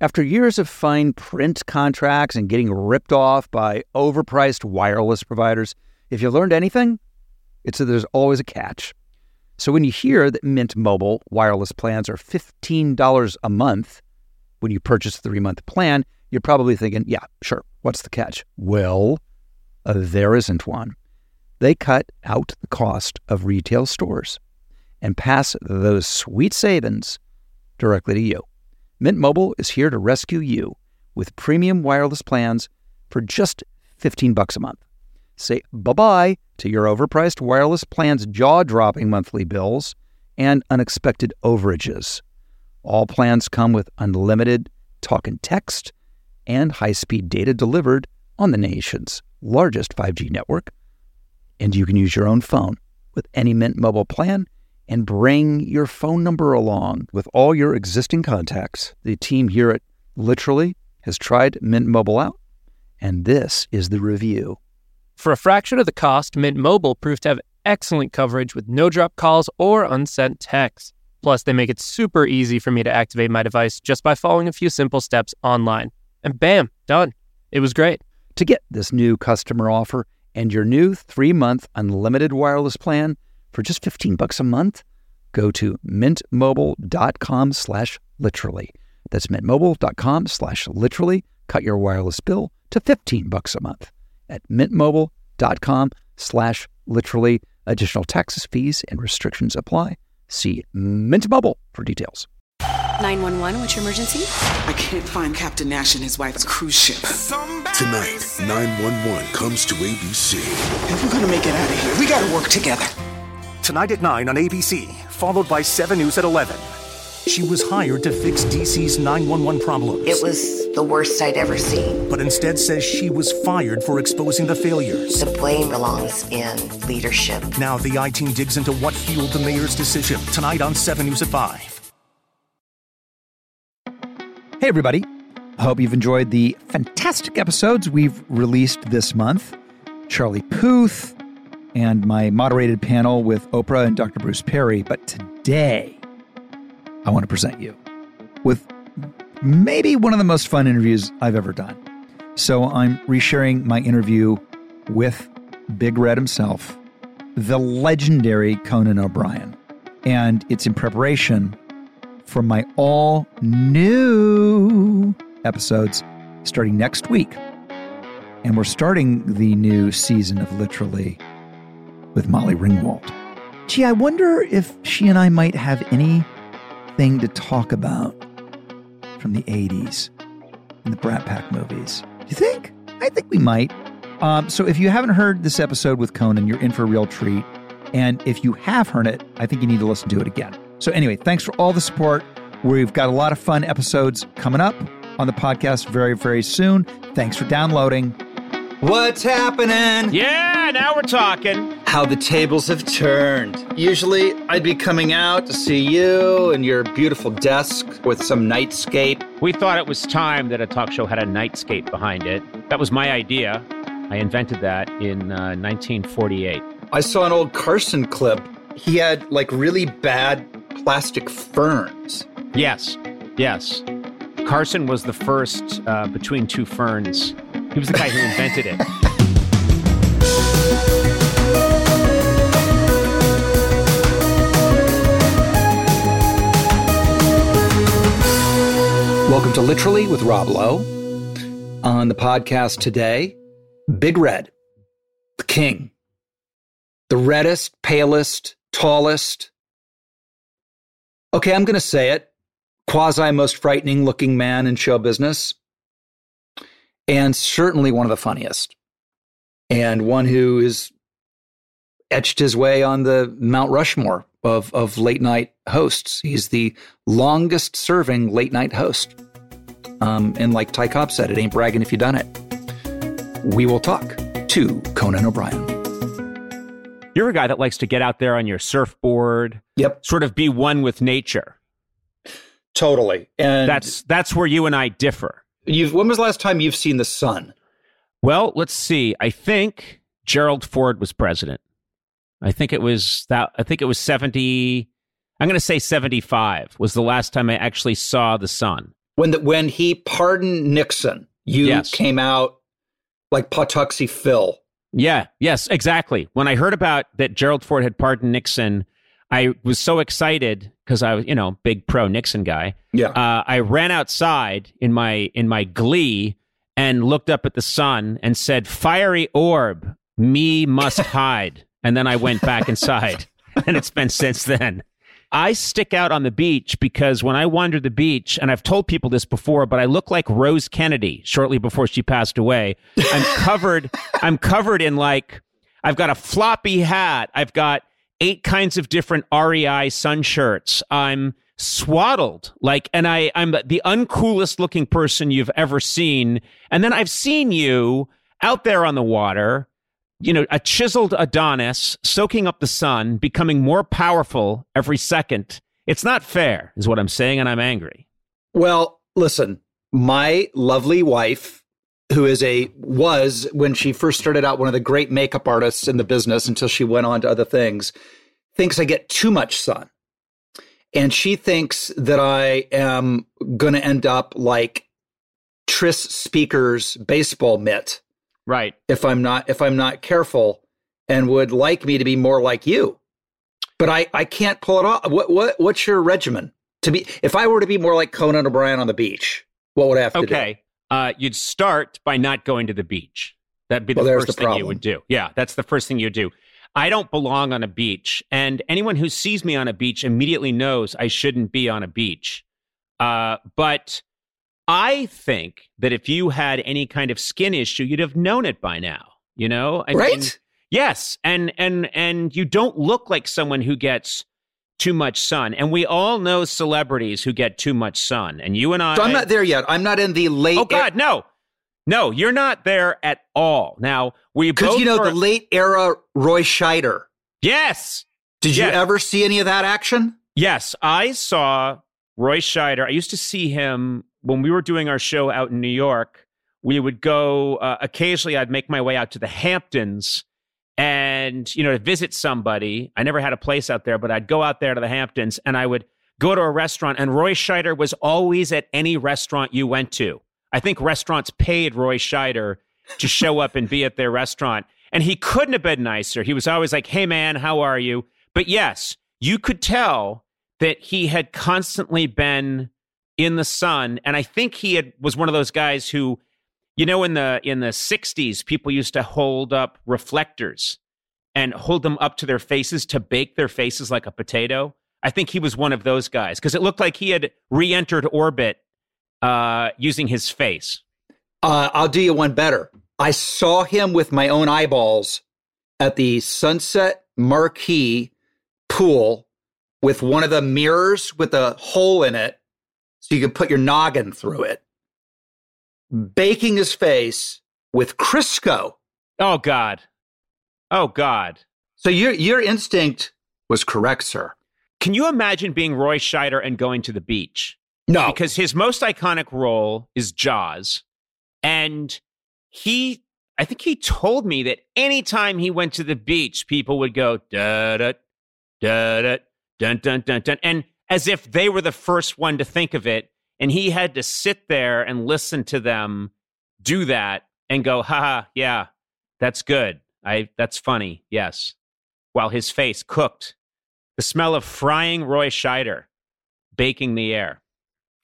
After years of fine print contracts and getting ripped off by overpriced wireless providers, if you learned anything, it's that there's always a catch. So when you hear that Mint Mobile wireless plans are $15 a month when you purchase a three month plan, you're probably thinking, yeah, sure, what's the catch? Well, uh, there isn't one. They cut out the cost of retail stores and pass those sweet savings directly to you. Mint Mobile is here to rescue you with premium wireless plans for just 15 bucks a month. Say bye-bye to your overpriced wireless plans jaw-dropping monthly bills and unexpected overages. All plans come with unlimited talk and text and high-speed data delivered on the nation's largest 5G network. And you can use your own phone with any Mint Mobile plan and bring your phone number along with all your existing contacts. The team here at Literally has tried Mint Mobile out, and this is the review. For a fraction of the cost, Mint Mobile proved to have excellent coverage with no drop calls or unsent texts. Plus, they make it super easy for me to activate my device just by following a few simple steps online. And bam, done. It was great. To get this new customer offer and your new three-month unlimited wireless plan for just 15 bucks a month, go to mintmobile.com slash literally. That's mintmobile.com slash literally. Cut your wireless bill to 15 bucks a month at mintmobile.com slash literally. Additional taxes, fees, and restrictions apply. See Mint Mobile for details. 911, what's your emergency? I can't find Captain Nash and his wife's cruise ship. Tonight, 911 comes to ABC. If we're gonna make it out of here, we gotta work together. Tonight at 9 on ABC, followed by 7 News at 11. She was hired to fix DC's 911 problems. It was the worst I'd ever seen. But instead says she was fired for exposing the failures. The blame belongs in leadership. Now the I team digs into what fueled the mayor's decision. Tonight on 7 News at 5. Hey, everybody. I hope you've enjoyed the fantastic episodes we've released this month. Charlie Puth and my moderated panel with Oprah and Dr. Bruce Perry. But today, I want to present you with maybe one of the most fun interviews I've ever done. So I'm resharing my interview with Big Red himself, the legendary Conan O'Brien. And it's in preparation for my all new episodes starting next week. And we're starting the new season of Literally with Molly Ringwald. Gee, I wonder if she and I might have anything to talk about from the 80s and the Brat Pack movies. You think? I think we might. Um, so if you haven't heard this episode with Conan, you're in for a real treat. And if you have heard it, I think you need to listen to it again. So, anyway, thanks for all the support. We've got a lot of fun episodes coming up on the podcast very, very soon. Thanks for downloading. What's happening? Yeah, now we're talking. How the tables have turned. Usually, I'd be coming out to see you and your beautiful desk with some nightscape. We thought it was time that a talk show had a nightscape behind it. That was my idea. I invented that in uh, 1948. I saw an old Carson clip. He had like really bad plastic ferns. Yes, yes. Carson was the first uh, between two ferns. He was the guy who invented it. Welcome to Literally with Rob Lowe. On the podcast today, Big Red, the king, the reddest, palest, tallest. Okay, I'm going to say it quasi most frightening looking man in show business, and certainly one of the funniest, and one who is etched his way on the Mount Rushmore of, of late night hosts. He's the longest serving late night host. Um, and like Ty Cobb said, it ain't bragging if you done it. We will talk to Conan O'Brien. You're a guy that likes to get out there on your surfboard. Yep. Sort of be one with nature. Totally. And That's that's where you and I differ. You've when was the last time you've seen the sun? Well, let's see. I think Gerald Ford was president. I think it was that I think it was 70 I'm going to say 75 was the last time I actually saw the sun. when the, when he pardoned Nixon, you Yes. came out like Punxsutawney Phil. Yeah, yes, exactly. When I heard about that Gerald Ford had pardoned Nixon, I was so excited because I was, you know, big pro Nixon guy. Yeah. Uh, I ran outside in my in my glee and looked up at the sun and said, "Fiery orb, me must hide." and then I went back inside, and it's been since then. I stick out on the beach because when I wander the beach, and I've told people this before, but I look like Rose Kennedy shortly before she passed away. I'm covered. I'm covered in like I've got a floppy hat. I've got eight kinds of different REI sun shirts. I'm swaddled like and I I'm the uncoolest looking person you've ever seen. And then I've seen you out there on the water, you know, a chiseled Adonis soaking up the sun, becoming more powerful every second. It's not fair, is what I'm saying, and I'm angry. Well, listen, my lovely wife, who is a was when she first started out one of the great makeup artists in the business until she went on to other things, thinks I get too much sun. And she thinks that I am going to end up like Tris Speaker's baseball mitt Right. if I'm not if I'm not careful and would like me to be more like you. But I I can't pull it off. What what what's your regimen? To be if I were to be more like Conan O'Brien on the beach, what would I have to do? Okay. Uh, you'd start by not going to the beach. That'd be the Well, first the thing you would do. Yeah, that's the first thing you do. I don't belong on a beach, and anyone who sees me on a beach immediately knows I shouldn't be on a beach. Uh, but I think that if you had any kind of skin issue, you'd have known it by now. You know, I Right? mean, yes, and and and you don't look like someone who gets too much sun. And we all know celebrities who get too much sun. And you and I, So I'm not there yet. I'm not in the late Oh God, no, no, you're not there at all. Now we because you know are- the late era Roy Scheider. yes, Did you ever see any of that action? yes. I saw Roy Scheider. I used to see him when we were doing our show out in New York. We would go uh, occasionally. I'd make my way out to the Hamptons. And you know, to visit somebody, I never had a place out there, but I'd go out there to the Hamptons and I would go to a restaurant. And Roy Scheider was always at any restaurant you went to. I think restaurants paid Roy Scheider to show up and be at their restaurant. And he couldn't have been nicer. He was always like, hey, man, how are you? But yes, you could tell that he had constantly been in the sun. And I think he had, was one of those guys who, you know, in the in the 60s, people used to hold up reflectors and hold them up to their faces to bake their faces like a potato. I think he was one of those guys because it looked like he had re-entered orbit uh, using his face. Uh, I'll do you one better. I saw him with my own eyeballs at the Sunset Marquis pool with one of the mirrors with a hole in it so you could put your noggin through it, baking his face with Crisco. Oh God, oh God. So your your instinct was correct, sir. Can you imagine being Roy Scheider and going to the beach? No, because his most iconic role is Jaws. And he, I think he told me that anytime he went to the beach, people would go, da da, da da, dun dun dun dun. And as if they were the first one to think of it. And he had to sit there and listen to them do that and go, haha, yeah, that's good. I, that's funny. Yes. While his face cooked. The smell of frying Roy Scheider baking the air.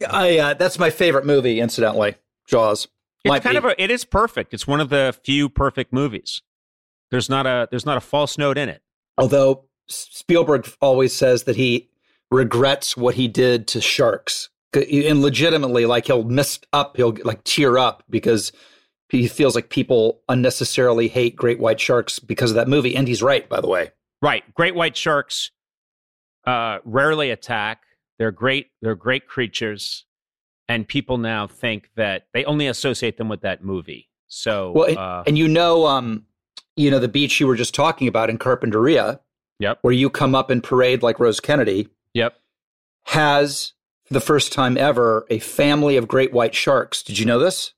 I uh, that's my favorite movie, incidentally. Jaws. It's Might kind be. of a, it is perfect. It's one of the few perfect movies. There's not a there's not a false note in it. Although Spielberg always says that he regrets what he did to sharks, and legitimately, like he'll miss up, he'll like tear up because he feels like people unnecessarily hate great white sharks because of that movie. And he's right, by the way. Right. Great white sharks uh, rarely attack. They're great. They're great creatures, and people now think that they only associate them with that movie. So, Well, and, uh, and you know, um, you know the beach you were just talking about in Carpinteria, yep, where you come up and parade like Rose Kennedy, yep. has the first time ever a family of great white sharks. Did you know this?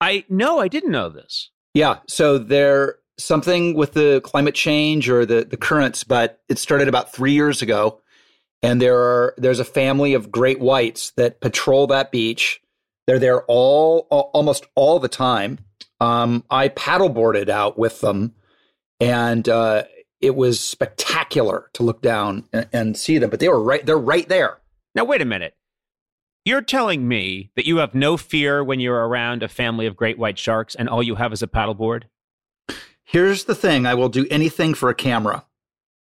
I no, I didn't know this. Yeah. So there something with the climate change or the, the currents, but it started about three years ago. And there are there's a family of great whites that patrol that beach They're there all, all almost all the time. Um, I paddleboarded out with them, and uh, it was spectacular to look down and, and see them. But they were right; they're right there. Now, wait a minute. You're telling me that you have no fear when you're around a family of great white sharks and all you have is a paddleboard? Here's the thing: I will do anything for a camera.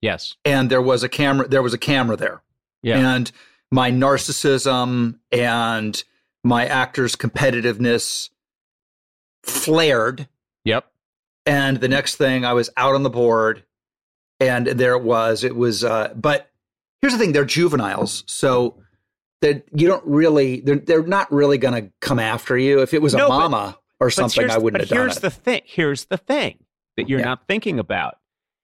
Yes. And there was a camera. There was a camera there. Yeah. And my narcissism and my actor's competitiveness flared. Yep. And the next thing, I was out on the board, and there it was. It was. Uh, but here's the thing: they're juveniles, so that you don't really. They're they're not really going to come after you. If it was No, a but- mama or something, I wouldn't but have done here's it. Here's the thing. Here's the thing that you're Yeah. not thinking about.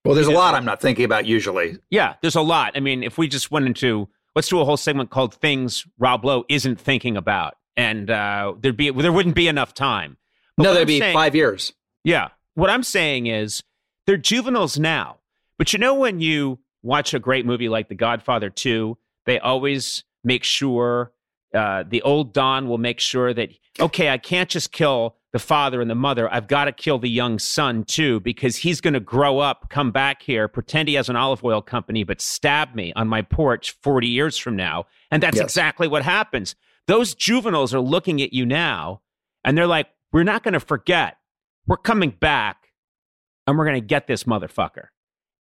well, there's a know- lot I'm not thinking about usually. Yeah, there's a lot. I mean, if we just went into let's do a whole segment called "Things Rob Lowe Isn't Thinking About," and uh, there'd be there wouldn't be enough time. But no, that'd I'm be saying- five years. Yeah. What I'm saying is they're juveniles now. But you know, when you watch a great movie like The Godfather 2, they always make sure uh, the old Don will make sure that, okay, I can't just kill the father and the mother. I've got to kill the young son too, because he's going to grow up, come back here, pretend he has an olive oil company, but stab me on my porch 40 years from now. And that's Yes. exactly what happens. Those juveniles are looking at you now and they're like, we're not going to forget we're coming back and we're going to get this motherfucker.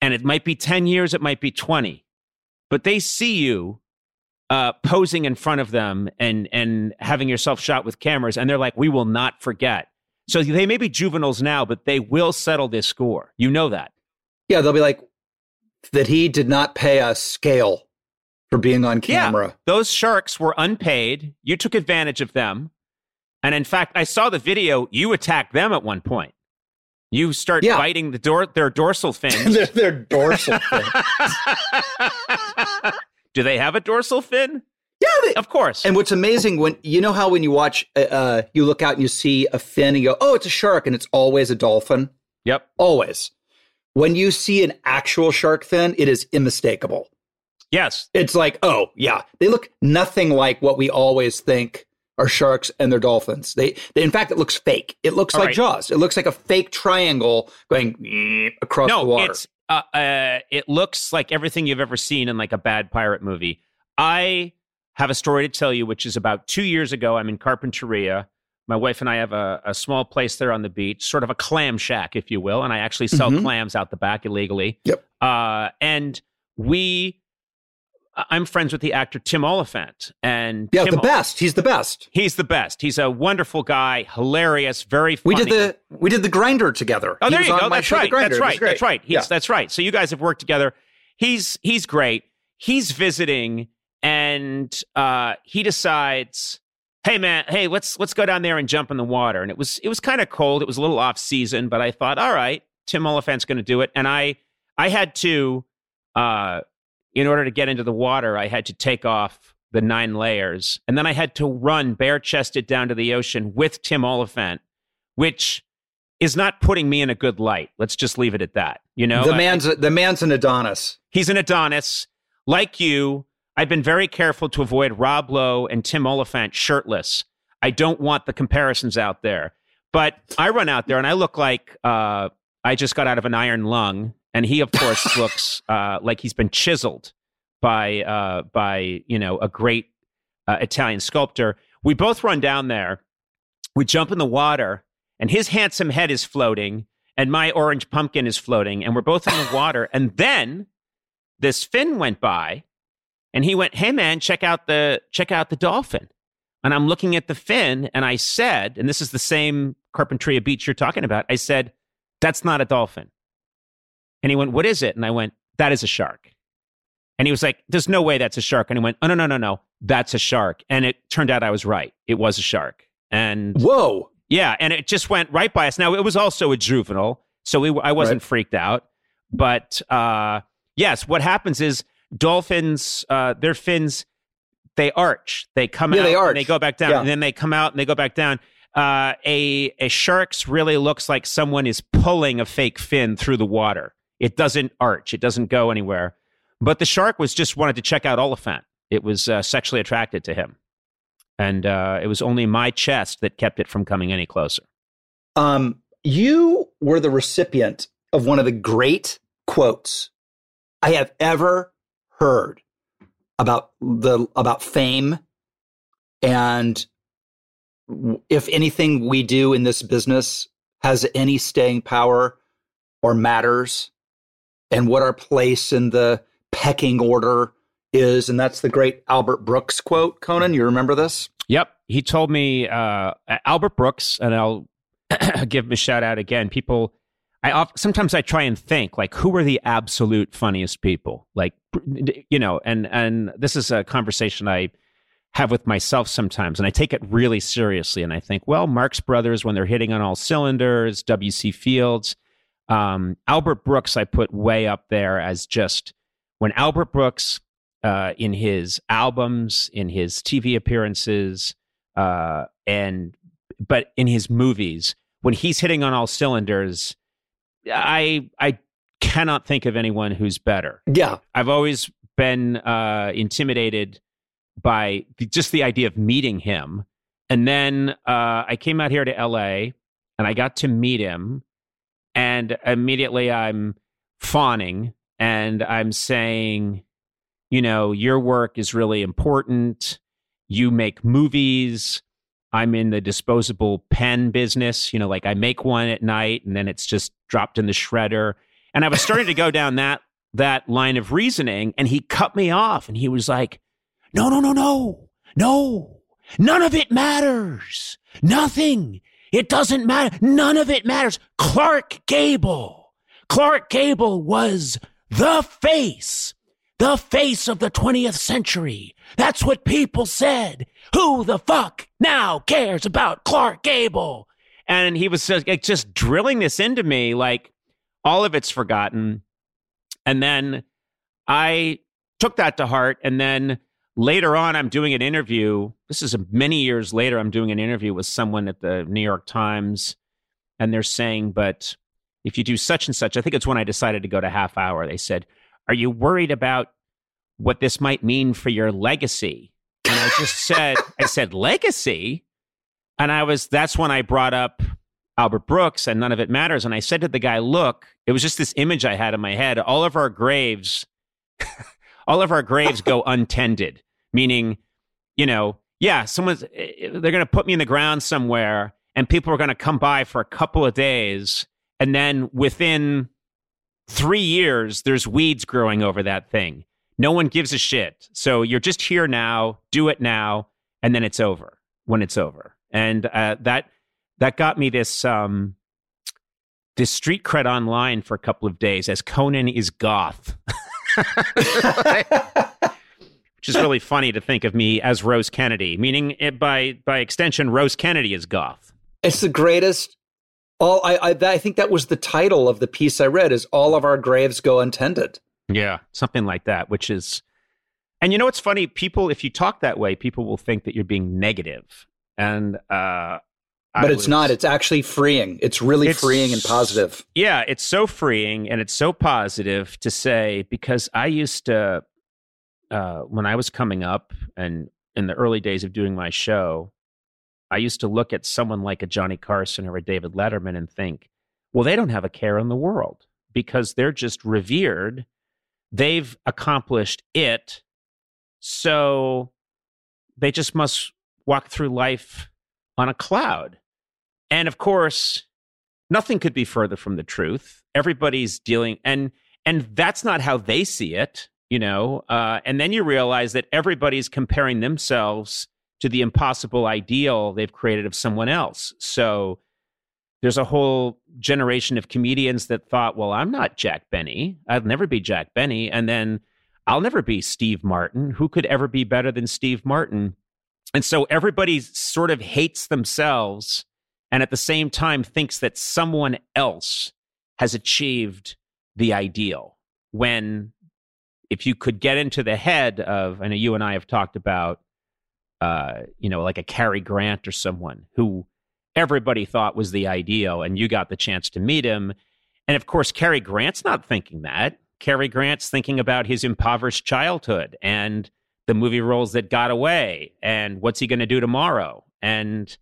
And it might be 10 years, it might be 20, but they see you uh, posing in front of them and, and having yourself shot with cameras, and they're like, we will not forget. So they may be juveniles now, but they will settle this score. You know that. Yeah, they'll be like that. He did not pay a scale for being on camera. Yeah, those sharks were unpaid. You took advantage of them. And in fact, I saw the video. You attacked them at one point. You start Yeah. biting the door, their dorsal fins. their, their dorsal fin. Do they have a dorsal fin? Yeah, they, Of course. and what's amazing when you know how when you watch, uh, uh, you look out and you see a fin, and you go, "Oh, it's a shark," and it's always a dolphin. yep. Always. When you see an actual shark fin, it is unmistakable. Yes. It's like, oh yeah, they look nothing like what we always think are sharks and they're dolphins. They, they in fact, it looks fake. It looks All like right. Jaws. It looks like a fake triangle going across the No, water. it's uh, uh, it looks like everything you've ever seen in like a bad pirate movie. I have a story to tell you, which is about two years ago. I'm in Carpinteria. My wife and I have a, a small place there on the beach, sort of a clam shack, if you will, and I actually sell Mhm. clams out the back illegally. Yep. Uh, and we, I'm friends with the actor Tim Olyphant, and yeah, Tim the best. He's the best. He's the best. He's a wonderful guy, hilarious, very We did the we did the grinder together. Oh, He there you go. That's right. That's right. That's right. He's, Yeah. That's right. So you guys have worked together. He's he's great. He's visiting, and uh, he decides, "Hey man, hey let's let's go down there and jump in the water." And it was it was kind of cold. It was a little off season, but I thought, all right, Tim Olyphant's going to do it. And I I had to, uh, in order to get into the water, I had to take off the nine layers, and then I had to run bare chested down to the ocean with Tim Olyphant, which is not putting me in a good light. Let's just leave it at that. You know, the I- man's the man's an Adonis. he's an Adonis. Like you, I've been very careful to avoid Rob Lowe and Tim Olyphant shirtless. I don't want the comparisons out there. But I run out there and I look like uh, I just got out of an iron lung, and he, of course, looks uh, like he's been chiseled by uh, by you know a great uh, Italian sculptor. We both run down there. We jump in the water, and his handsome head is floating, and my orange pumpkin is floating, and we're both in the water. And then this fin went by, and he went, "Hey man, check out the check out the dolphin." And I'm looking at the fin, and I said, and this is the same Carpinteria Beach you're talking about. I said, "That's not a dolphin." And he went, "What is it?" And I went, "That is a shark." And he was like, "There's no way that's a shark." And he went, "Oh no, no, no, no, that's a shark." And it turned out I was right. It was a shark. And Whoa. yeah, and it just went right by us. Now it was also a juvenile, so we, I wasn't Right. freaked out. But uh, yes, what happens is dolphins, uh, their fins, they arch. They come Yeah, out they and arch. they go back down, Yeah. and then they come out and they go back down. Uh, a a shark's really looks like someone is pulling a fake fin through the water. It doesn't arch. It doesn't go anywhere. But the shark was just wanted to check out Olyphant. It was uh, sexually attracted to him. and uh, it was only my chest that kept it from coming any closer. Um, you were the recipient of one of the great quotes I have ever heard about the about fame and if anything we do in this business has any staying power or matters and what our place in the pecking order is and that's the great albert brooks quote. Conan you remember this? Yep. He told me uh, albert brooks and i'll give him a shout out again. People i sometimes i try and think like who are the absolute funniest people? Like you know and and this is a conversation i have with myself sometimes and i take it really seriously and i think well marx brothers when they're hitting on all cylinders wc fields um, albert brooks i put way up there as just when albert brooks uh, in his albums, in his TV appearances, uh, and but in his movies, when he's hitting on all cylinders, I I cannot think of anyone who's better. Yeah, I've always been uh, intimidated by the, just the idea of meeting him, and then uh, I came out here to L.A. and I got to meet him, and immediately I'm fawning and I'm saying you know, your work is really important. You make movies. I'm in the disposable pen business. You know, like I make one at night and then it's just dropped in the shredder. And I was starting to go down that that line of reasoning and he cut me off and he was like, "No, no, no, no. No. None of it matters. Nothing. It doesn't matter. None of it matters. Clark Gable. Clark Gable was the face the face of the 20th century. That's what people said. Who the fuck now cares about Clark Gable? And he was just, like, just drilling this into me like all of it's forgotten. And then I took that to heart. And then later on, I'm doing an interview. This is many years later. I'm doing an interview with someone at the New York Times. And they're saying, but if you do such and such, I think it's when I decided to go to half hour. They said, are you worried about what this might mean for your legacy? And I just said, I said, legacy? And I was, that's when I brought up Albert Brooks and none of it matters. And I said to the guy, look, it was just this image I had in my head. All of our graves, all of our graves go untended, meaning, you know, yeah, someone's, they're going to put me in the ground somewhere and people are going to come by for a couple of days. And then within three years, there's weeds growing over that thing. No one gives a shit. So you're just here now, do it now, and then it's over when it's over. And uh, that that got me this um, this street cred online for a couple of days as Conan is goth. Which is really funny to think of me as Rose Kennedy, meaning it, by by extension, Rose Kennedy is goth. It's the greatest all I, I, I think that was the title of the piece I read is all of our graves go untended. Yeah, something like that, which is and you know what's funny? People, if you talk that way, people will think that you're being negative. And uh but it's was, not. It's actually freeing. It's really it's, freeing and positive. Yeah, it's so freeing and it's so positive to say because I used to, uh, when I was coming up and in the early days of doing my show, I used to look at someone like a Johnny Carson or a David Letterman and think, well, they don't have a care in the world because they're just revered. They've accomplished it. So they just must walk through life on a cloud. And of course, nothing could be further from the truth. Everybody's dealing and and that's not how they see it, you know. Uh, and then you realize that everybody's comparing themselves to the impossible ideal they've created of someone else. So there's a whole generation of comedians that thought, well, I'm not Jack Benny. I'll never be Jack Benny. And then I'll never be Steve Martin. Who could ever be better than Steve Martin? And so everybody sort of hates themselves and at the same time thinks that someone else has achieved the ideal. When, if you could get into the head of, I know you and I have talked about uh, you know, like a Cary Grant or someone who everybody thought was the ideal, and you got the chance to meet him. And of course, Cary Grant's not thinking that. Cary Grant's thinking about his impoverished childhood and the movie roles that got away and what's he going to do tomorrow and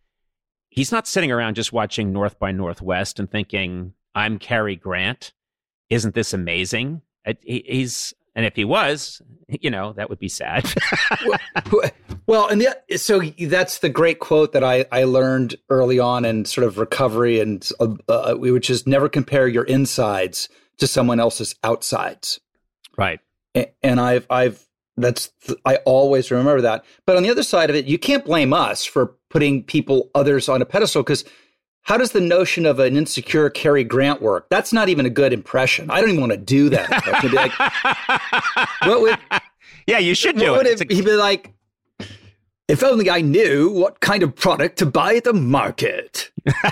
he's not sitting around just watching north by northwest and thinking i'm cary grant isn't this amazing he's and if he was you know that would be sad. Well and the, so that's the great quote that I, I learned early on in sort of recovery and uh, uh which is never compare your insides to someone else's outsides. Right. And i've i've that's I always remember that. But on the other side of it, you can't blame us for putting people others on a pedestal because how does the notion of an insecure Cary Grant work? That's not even a good impression. I don't even want to do that. like, what would, yeah, you should do it. it. A, he'd be like, if only I knew what kind of product to buy at the market.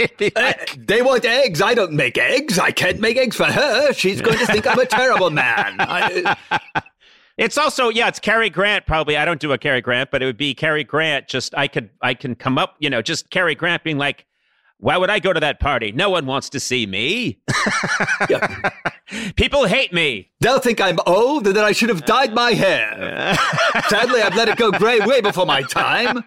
like, uh, they want eggs. I don't make eggs. I can't make eggs for her. She's going to think I'm a terrible man. I, it's also yeah, it's Cary Grant. Probably I don't do a Cary Grant, but it would be Cary Grant. Just I could I can come up, you know, just Cary Grant being like, why would I go to that party? No one wants to see me. People hate me. They'll think I'm old and that I should have dyed my hair. Sadly, I've let it go gray way before my time.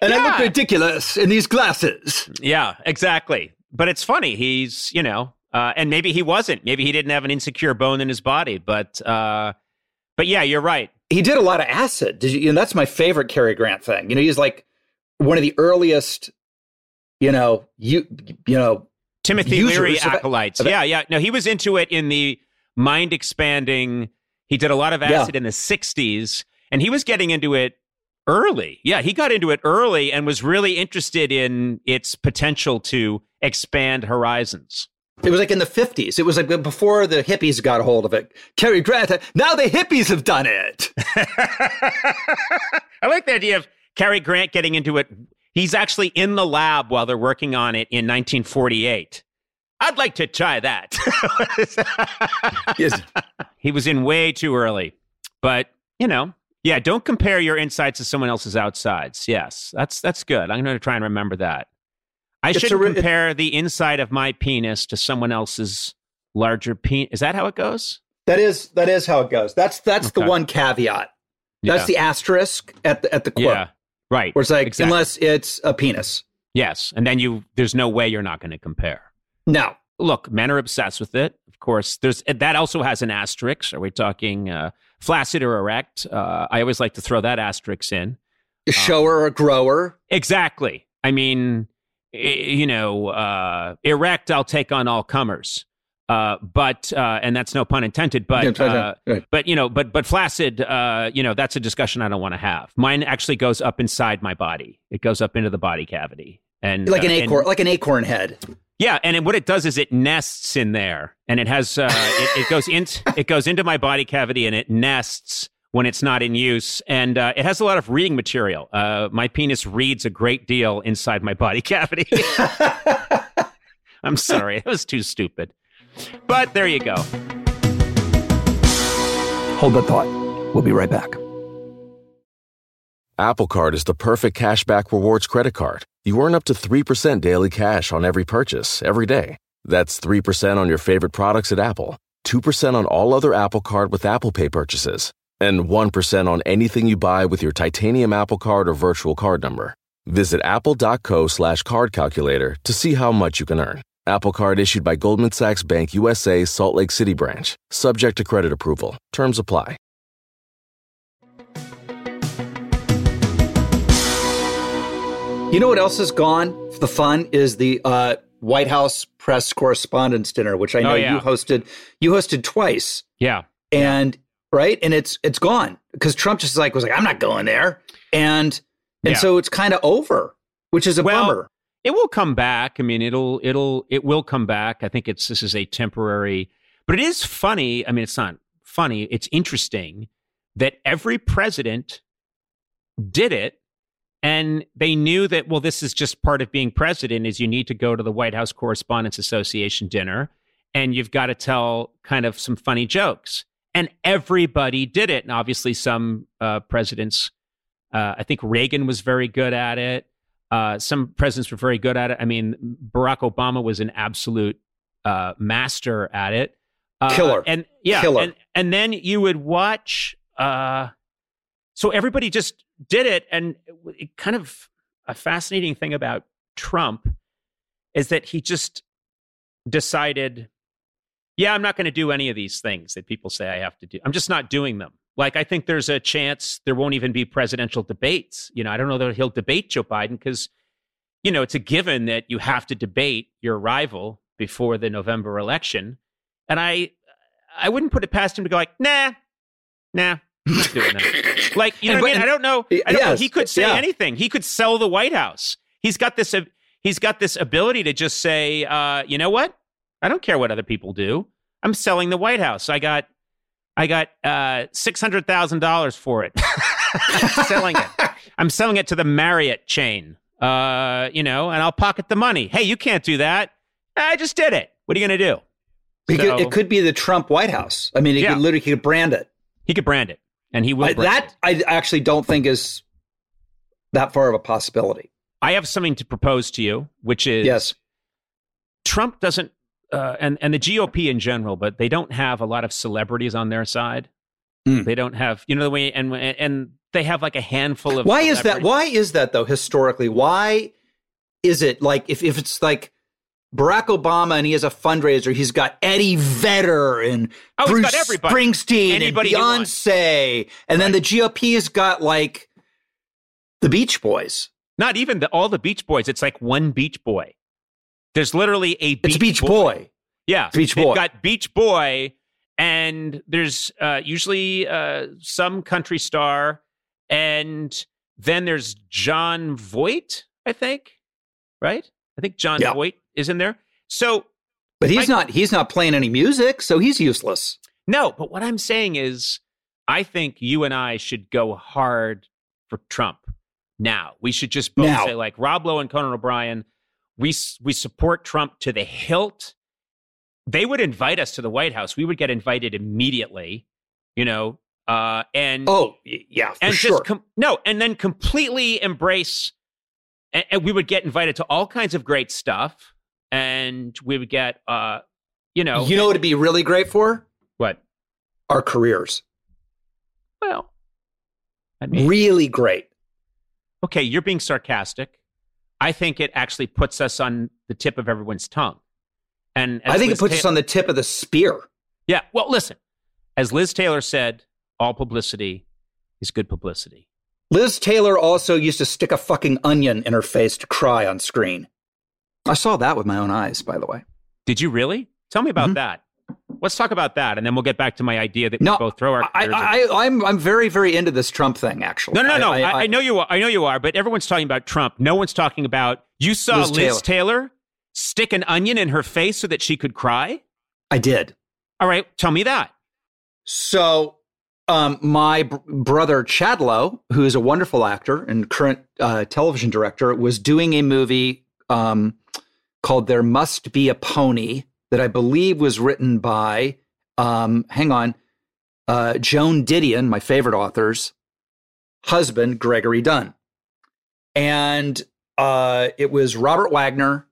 And yeah. I look ridiculous in these glasses. Yeah, exactly. But it's funny. He's, you know, uh, and maybe he wasn't. Maybe he didn't have an insecure bone in his body. But uh, but yeah, you're right. He did a lot of acid. Did you? you know, that's my favorite Cary Grant thing. You know, he's like one of the earliest. You know, you you know Timothy Leary acolytes. Of, yeah, yeah. No, he was into it in the mind expanding. He did a lot of acid yeah. in the '60s, and he was getting into it early. Yeah, he got into it early and was really interested in its potential to expand horizons. It was like in the 50s. It was like before the hippies got a hold of it. Cary Grant, now the hippies have done it. I like the idea of Cary Grant getting into it. He's actually in the lab while they're working on it in 1948. I'd like to try that. yes. He was in way too early. But, you know, yeah, don't compare your insides to someone else's outsides. Yes, that's that's good. I'm going to try and remember that. I should compare the inside of my penis to someone else's larger penis. Is that how it goes? That is that is how it goes. That's that's okay. the one caveat. That's yeah. the asterisk at the at the quote. Yeah. Right. Where it's like exactly. unless it's a penis. Yes. And then you there's no way you're not going to compare. No. Look, men are obsessed with it. Of course, there's that also has an asterisk. Are we talking uh, flaccid or erect? Uh, I always like to throw that asterisk in. A shower um, or grower? Exactly. I mean, you know, uh, erect, I'll take on all comers. Uh, but uh, and that's no pun intended. But uh, but you know, but but flaccid, uh, you know, that's a discussion I don't want to have. Mine actually goes up inside my body. It goes up into the body cavity, and like an uh, acorn, and, like an acorn head. Yeah, and what it does is it nests in there, and it has uh, it, it goes in it goes into my body cavity, and it nests when it's not in use. And uh, it has a lot of reading material. Uh, my penis reads a great deal inside my body cavity. I'm sorry, it was too stupid. But there you go. Hold that thought. We'll be right back. Apple Card is the perfect cashback rewards credit card. You earn up to 3% daily cash on every purchase every day. That's 3% on your favorite products at Apple, 2% on all other Apple Card with Apple Pay purchases and 1% on anything you buy with your titanium Apple Card or virtual card number. Visit apple.co slash card calculator to see how much you can earn. Apple Card issued by Goldman Sachs Bank USA, Salt Lake City branch. Subject to credit approval. Terms apply. You know what else is gone? The fun is the uh, White House press correspondence dinner, which I know oh, yeah. you hosted. You hosted twice. Yeah. And right? And it's it's gone because Trump just like was like, I'm not going there, and and yeah. so it's kind of over, which is a well, bummer. It will come back. I mean, it'll it'll it will come back. I think it's this is a temporary, but it is funny. I mean, it's not funny. It's interesting that every president did it and they knew that well this is just part of being president is you need to go to the white house correspondents association dinner and you've got to tell kind of some funny jokes and everybody did it. And obviously, some uh, presidents, uh, I think Reagan was very good at it. Uh, some presidents were very good at it. I mean, Barack Obama was an absolute uh, master at it. Uh, Killer. And yeah, Killer. And, and then you would watch uh, so everybody just did it, and it, it kind of a fascinating thing about Trump is that he just decided, yeah, I'm not going to do any of these things that people say I have to do. I'm just not doing them. Like, I think there's a chance there won't even be presidential debates. You know, I don't know that he'll debate Joe Biden because, you know, it's a given that you have to debate your rival before the November election. And I, I wouldn't put it past him to go like, nah, nah, I'm not doing that. like, you know And- what I mean? and- I don't know. I don't know. He could say yeah. anything. He could sell the White House. He's got this. uh, He's got this ability to just say, uh, you know what? I don't care what other people do. I'm selling the White House. I got, I got uh, six hundred thousand dollars for it. I'm selling it. I'm selling it to the Marriott chain. Uh, you know, and I'll pocket the money. Hey, you can't do that. I just did it. What are you going to do? It could, So- it could be the Trump White House. I mean, he Yeah. could literally he could brand it. He could brand it, and he will. I, that it. I actually don't think is that far of a possibility. I have something to propose to you, which is Yes. Trump doesn't, uh, and and the GOP in general, but they don't have a lot of celebrities on their side. Hmm. They don't have, you know, the way, and and they have like a handful of. Why is that? Why is that though? Historically, why is it like if, if it's like Barack Obama and he has a fundraiser, he's got Eddie Vedder and Oh, Bruce got everybody. Springsteen Anybody and. Beyonce, and then the GOP's got like the Beach Boys. Not even the, all the Beach Boys. It's like one Beach Boy. There's literally a Beach, It's Beach Boy. Yeah, Beach they've Boy. got Beach Boy, and there's uh, usually uh, some country star, and then there's Jon Voight. I think, right? I think John Yeah. Voight is in there. So But he's Michael- not. He's not playing any music, so he's useless. no, but what I'm saying is, I think you and I should go hard for Trump now. We should just both Now. say like Rob Lowe and Conan O'Brien. We we support Trump to the hilt. They would invite us to the White House. We would get invited immediately. You know, uh, and Oh, yeah, and sure. just com- no, and then completely embrace. And, and we would get invited to all kinds of great stuff, and we would get, uh, you know, you know what it'd be really great for? what? Our careers. Well, I mean, Really great. okay, you're being sarcastic. I think it actually puts us on the tip of everyone's tongue. And I think Liz it puts us on the tip of the spear. Yeah. Well, listen, as Liz Taylor said, all publicity is good publicity. Liz Taylor also used to stick a fucking onion in her face to cry on screen. I saw that with my own eyes, by the way. Did you really? Tell me about Mhm. that. Let's talk about that, and then we'll get back to my idea that No, we both throw our. I, careers in. I, I'm I'm very very into this Trump thing. Actually, no, no, no. I, I, I, know you are. I know you are. But everyone's talking about Trump. No one's talking about. You saw Liz Liz, Taylor. stick an onion in her face so that she could cry. I did. All right, tell me that. So, um, my br- brother Chad Lowe, who is a wonderful actor and current uh, television director, was doing a movie um, called "There Must Be a Pony" that I believe was written by, um, hang on, uh, Joan Didion, my favorite author's husband, Gregory Dunne, and uh, it was Robert Wagner,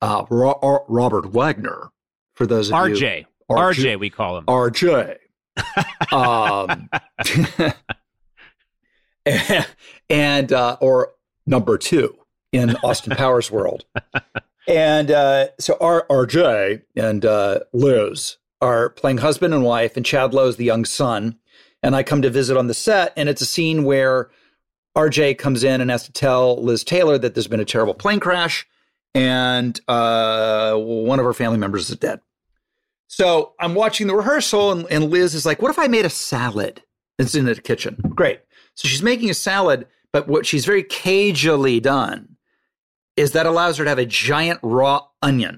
uh, Ro- Ro- Robert Wagner, for those of you. RJ. RJ. RJ, we call him. RJ. um, and uh, or number two in Austin Powers world. And uh, so R- RJ and uh, Liz are playing husband and wife, and Chad Lowe is the young son. And I come to visit on the set, and it's a scene where RJ comes in and has to tell Liz Taylor that there's been a terrible plane crash, and uh, one of her family members is dead. So I'm watching the rehearsal, and, and Liz is like, What if I made a salad? It's in the kitchen. Great. So she's making a salad, but what she's very cagily done is that allows her to have a giant raw onion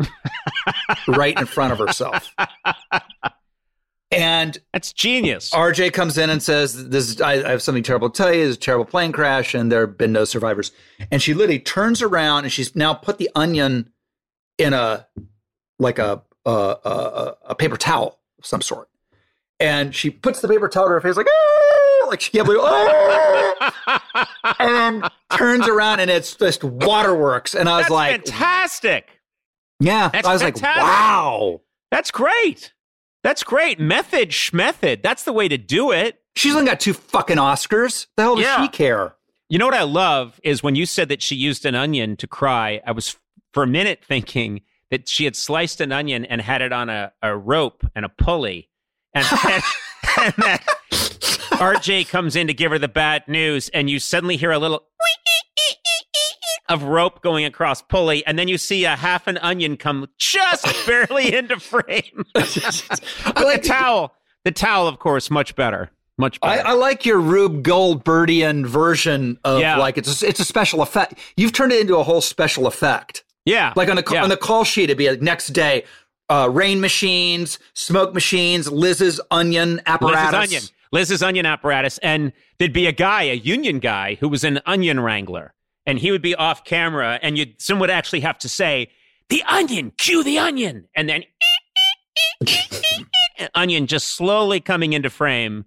right in front of herself. And That's genius. RJ comes in and says, "This I, I have something terrible to tell you. There's a terrible plane crash, and there have been no survivors." And she literally turns around and she's now put the onion in a like a a, a, a paper towel of some sort, and she puts the paper towel to her face like "Ah!" Like she can't believe, "Ah!" and then turns around and it's just waterworks. And I was That's like, fantastic. "Yeah," That's I was like, "Wow." That's great. That's great. Method schmethod. That's the way to do it. She's only got two fucking Oscars. The hell does Yeah. she care? You know what I love is when you said that she used an onion to cry, I was for a minute thinking that she had sliced an onion and had it on a, a rope and a pulley. And, and, and that RJ comes in to give her the bad news, and you suddenly hear a little of rope going across pulley, and then you see a half an onion come just barely into frame. but like- the towel, the towel, of course, much better. Much I, better. I like your Rube Goldbergian version of Yeah. like it's a, it's a special effect. You've turned it into a whole special effect. yeah. Like on the yeah. on the call sheet, it'd be like next day, uh, rain machines, smoke machines, Liz's onion apparatus. Liz's onion, Liz's onion apparatus, and there'd be a guy, a union guy, who was an onion wrangler, and he would be off camera, and you'd someone would actually have to say, "The onion, cue the onion," and then onion just slowly coming into frame,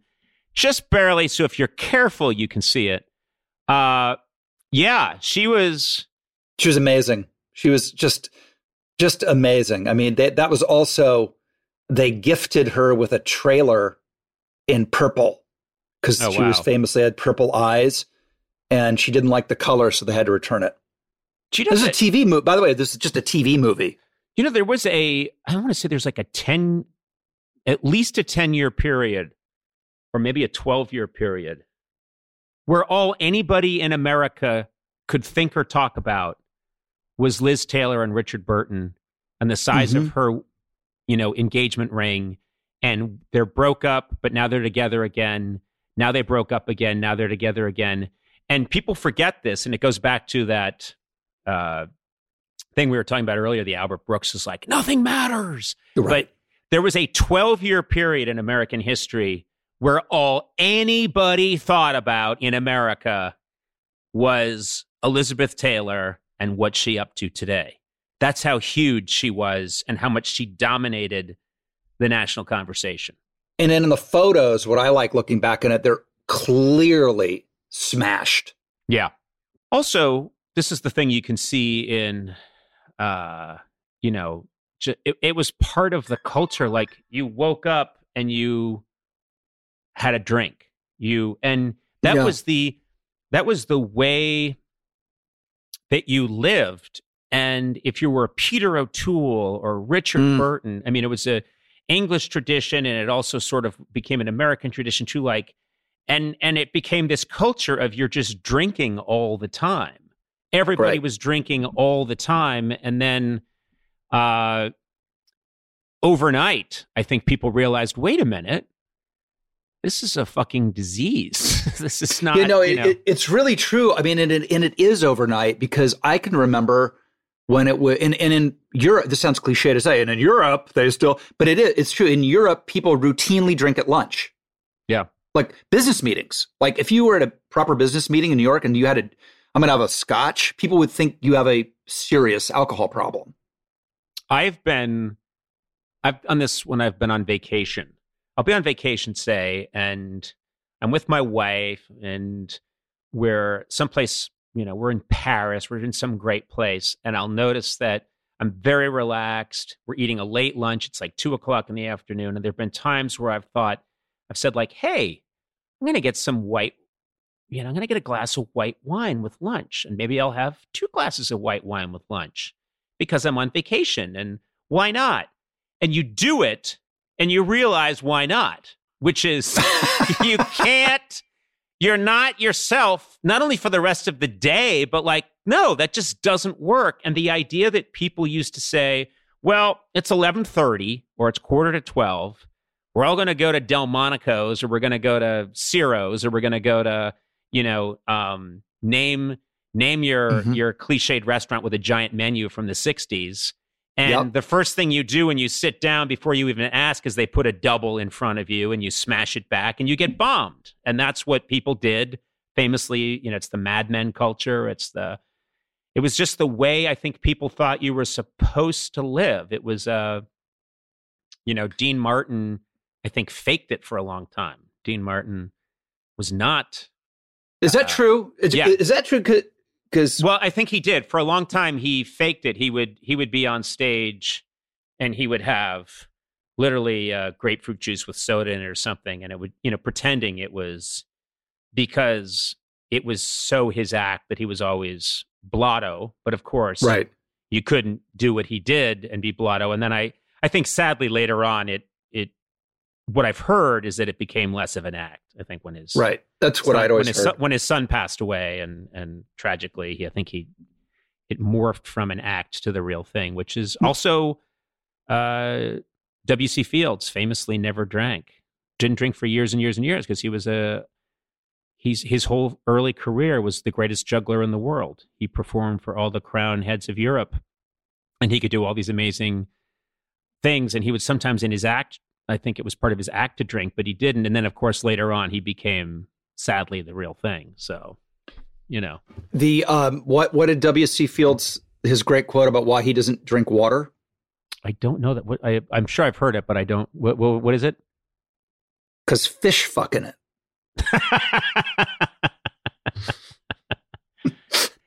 just barely. So if you're careful, you can see it. Uh, yeah, she was. She was amazing. She was just just amazing. I mean, they, that was also they gifted her with a trailer in purple because Oh, she was famously had purple eyes, and she didn't like the color, so they had to return it. She does This is a TV movie. By the way, this is just a TV movie. You know, there was a, I want to say there's like a 10, at least a 10 year period, or maybe a 12 year period, where all anybody in America could think or talk about was Liz Taylor and Richard Burton and the size of mm-hmm. her, you know, engagement ring. And they're broke up, but now they're together again. Now they broke up again. Now they're together again. And people forget this. And it goes back to that uh, thing we were talking about earlier. The Albert Brooks is like, nothing matters. Right. But there was a 12 year period in American history where all anybody thought about in America was Elizabeth Taylor and what she up to today. That's how huge she was and how much she dominated the national conversation. And then in the photos, what I like looking back on it, they're clearly smashed. Yeah. Also, this is the thing you can see in, uh, you know, it, it was part of the culture. Like you woke up and you had a drink. You and that Yeah. was the that was the way that you lived. And if you were Peter O'Toole or Richard Mm. Burton, I mean, it was a English tradition, and it also sort of became an American tradition too. Like, and and it became this culture of you're just drinking all the time. Everybody Right. was drinking all the time, and then uh, overnight, I think people realized, wait a minute, this is a fucking disease. this is not. you know, it, you know It, it's really true. I mean, and it, and it is overnight because I can remember when it was, and, and in Europe, this sounds cliche to say, and in Europe, they still, but it is, it's true. In Europe, people routinely drink at lunch. yeah. Like business meetings. Like if you were at a proper business meeting in New York and you had a, I'm going to have a scotch, people would think you have a serious alcohol problem. I've been I've done this when I've been on vacation. I'll be on vacation, say, and I'm with my wife and we're someplace, you know, we're in Paris, we're in some great place, and I'll notice that I'm very relaxed. We're eating a late lunch. It's like two o'clock in the afternoon. And there have been times where I've thought, I've said, like, hey, I'm gonna get some white, you know, I'm gonna get a glass of white wine with lunch. And maybe I'll have two glasses of white wine with lunch because I'm on vacation and why not? And you do it and you realize why not, which is you can't, you're not yourself, not only for the rest of the day, but like, no, that just doesn't work. And the idea that people used to say, well, it's 1130 or it's quarter to 12. We're all going to go to Delmonico's or we're going to go to Ciro's or we're going to go to, you know, um, name name your Mhm. your cliched restaurant with a giant menu from the 60s and Yep. the first thing you do when you sit down before you even ask is they put a double in front of you and you smash it back and you get bombed and that's what people did famously you know it's the Mad Men culture it's the it was just the way i think people thought you were supposed to live it was uh you know dean martin i think faked it for a long time dean martin was not Is that Uh, true? Is, yeah. is that true? Because well i think he did for a long time he faked it he would he would be on stage and he would have literally uh, grapefruit juice with soda in it or something, and it would you know pretending it was because it was so his act that he was always blotto. But of course, Right. you couldn't do what he did and be blotto. And then I I think sadly later on it it what I've heard is that it became less of an act. I think when his Right. That's what son- I'd always when his, heard. son, when his son passed away and and tragically he, I think he it morphed from an act to the real thing, which is Hmm. also uh, W.C. Fields famously never drank, didn't drink for years and years and years because he was a he's his whole early career was the greatest juggler in the world. He performed for all the crown heads of Europe, and he could do all these amazing things. And he would sometimes in his act, I think it was part of his act to drink, but he didn't. And then of course later on he became sadly the real thing. So you know. The um, what what did W.C. Fields his great quote about why he doesn't drink water? I don't know that. What I, I'm sure I've heard it, but I don't. What, what, what is it? Because fish fucking it.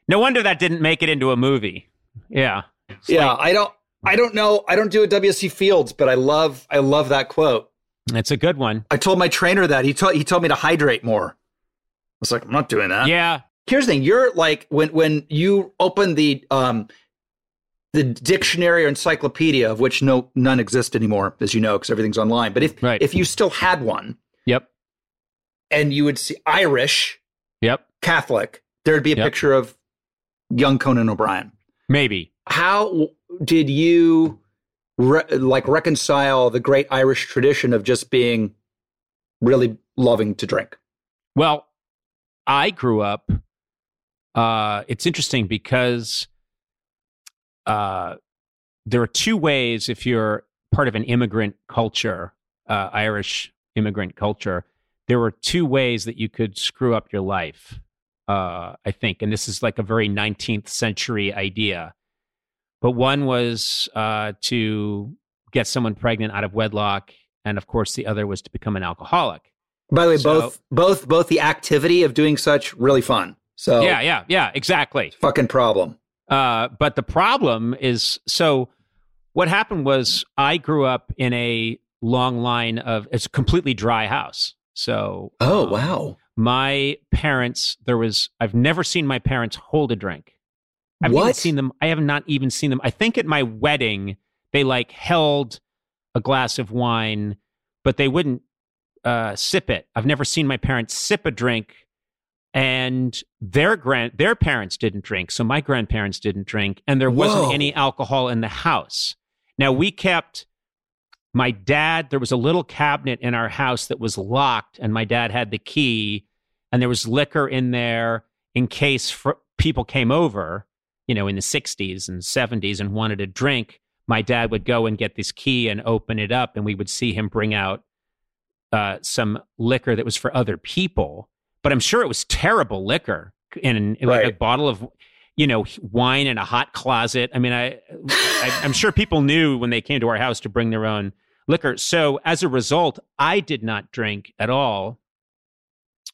no wonder that didn't make it into a movie. Yeah. It's yeah, like- I don't I don't know. I don't do a W.C. Fields, but I love I love that quote. it's a good one. I told my trainer that he told he told me to hydrate more. I was like, I'm not doing that. Yeah. Here's the thing: you're like when when you open the um the dictionary or encyclopedia of which no none exist anymore, as you know, because everything's online. But if Right. if you still had one Yep. and you would see Irish Yep. Catholic, there'd be a Yep. picture of young Conan O'Brien. Maybe. How did you re- like reconcile the great Irish tradition of just being really loving to drink? Well, I grew up. Uh, it's interesting because uh, there are two ways if you're part of an immigrant culture, uh, Irish immigrant culture. There were two ways that you could screw up your life. Uh, I think, and this is like a very 19th century idea. But one was uh, to get someone pregnant out of wedlock, and of course, the other was to become an alcoholic. By the way, So- both both both the activity of doing such really fun. So Yeah, yeah, yeah, exactly. fucking problem. Uh, but the problem is so what happened was I grew up in a long line of it's a completely dry house. So Oh um, wow! my parents there was I've never seen my parents hold a drink. I've even What? seen them I have not even seen them. I think at my wedding they like held a glass of wine, but they wouldn't uh, sip it. I've never seen my parents sip a drink and their grand their parents didn't drink so my grandparents didn't drink and there wasn't any alcohol in the house now we kept my dad there was a little cabinet in our house that was locked and my dad had the key and there was liquor in there in case fr- people came over you know in the 60s and 70s and wanted a drink my dad would go and get this key and open it up and we would see him bring out uh, some liquor that was for other people. But i'm sure it was terrible liquor in, in like a bottle of you know wine in a hot closet. I mean I, I i'm sure people knew when they came to our house to bring their own liquor. So as a result i did not drink at all.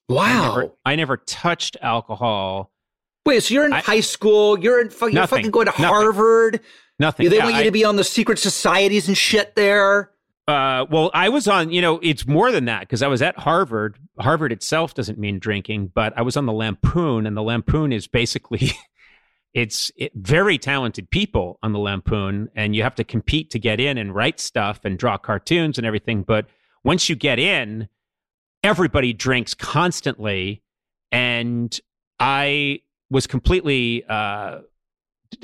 I Wow. never, I never touched alcohol Wait, so you're in I- high school? You're in fucking, you're fucking going to Nothing. Harvard? nothing they Yeah, want you I- to be on the secret societies and shit there. Uh, well, I was on, you know, it's more than that because I was at Harvard. Harvard itself doesn't mean drinking, but I was on the Lampoon, and the Lampoon is basically it's it, very talented people on the Lampoon, and you have to compete to get in and write stuff and draw cartoons and everything. But once you get in, everybody drinks constantly, and I was completely, uh,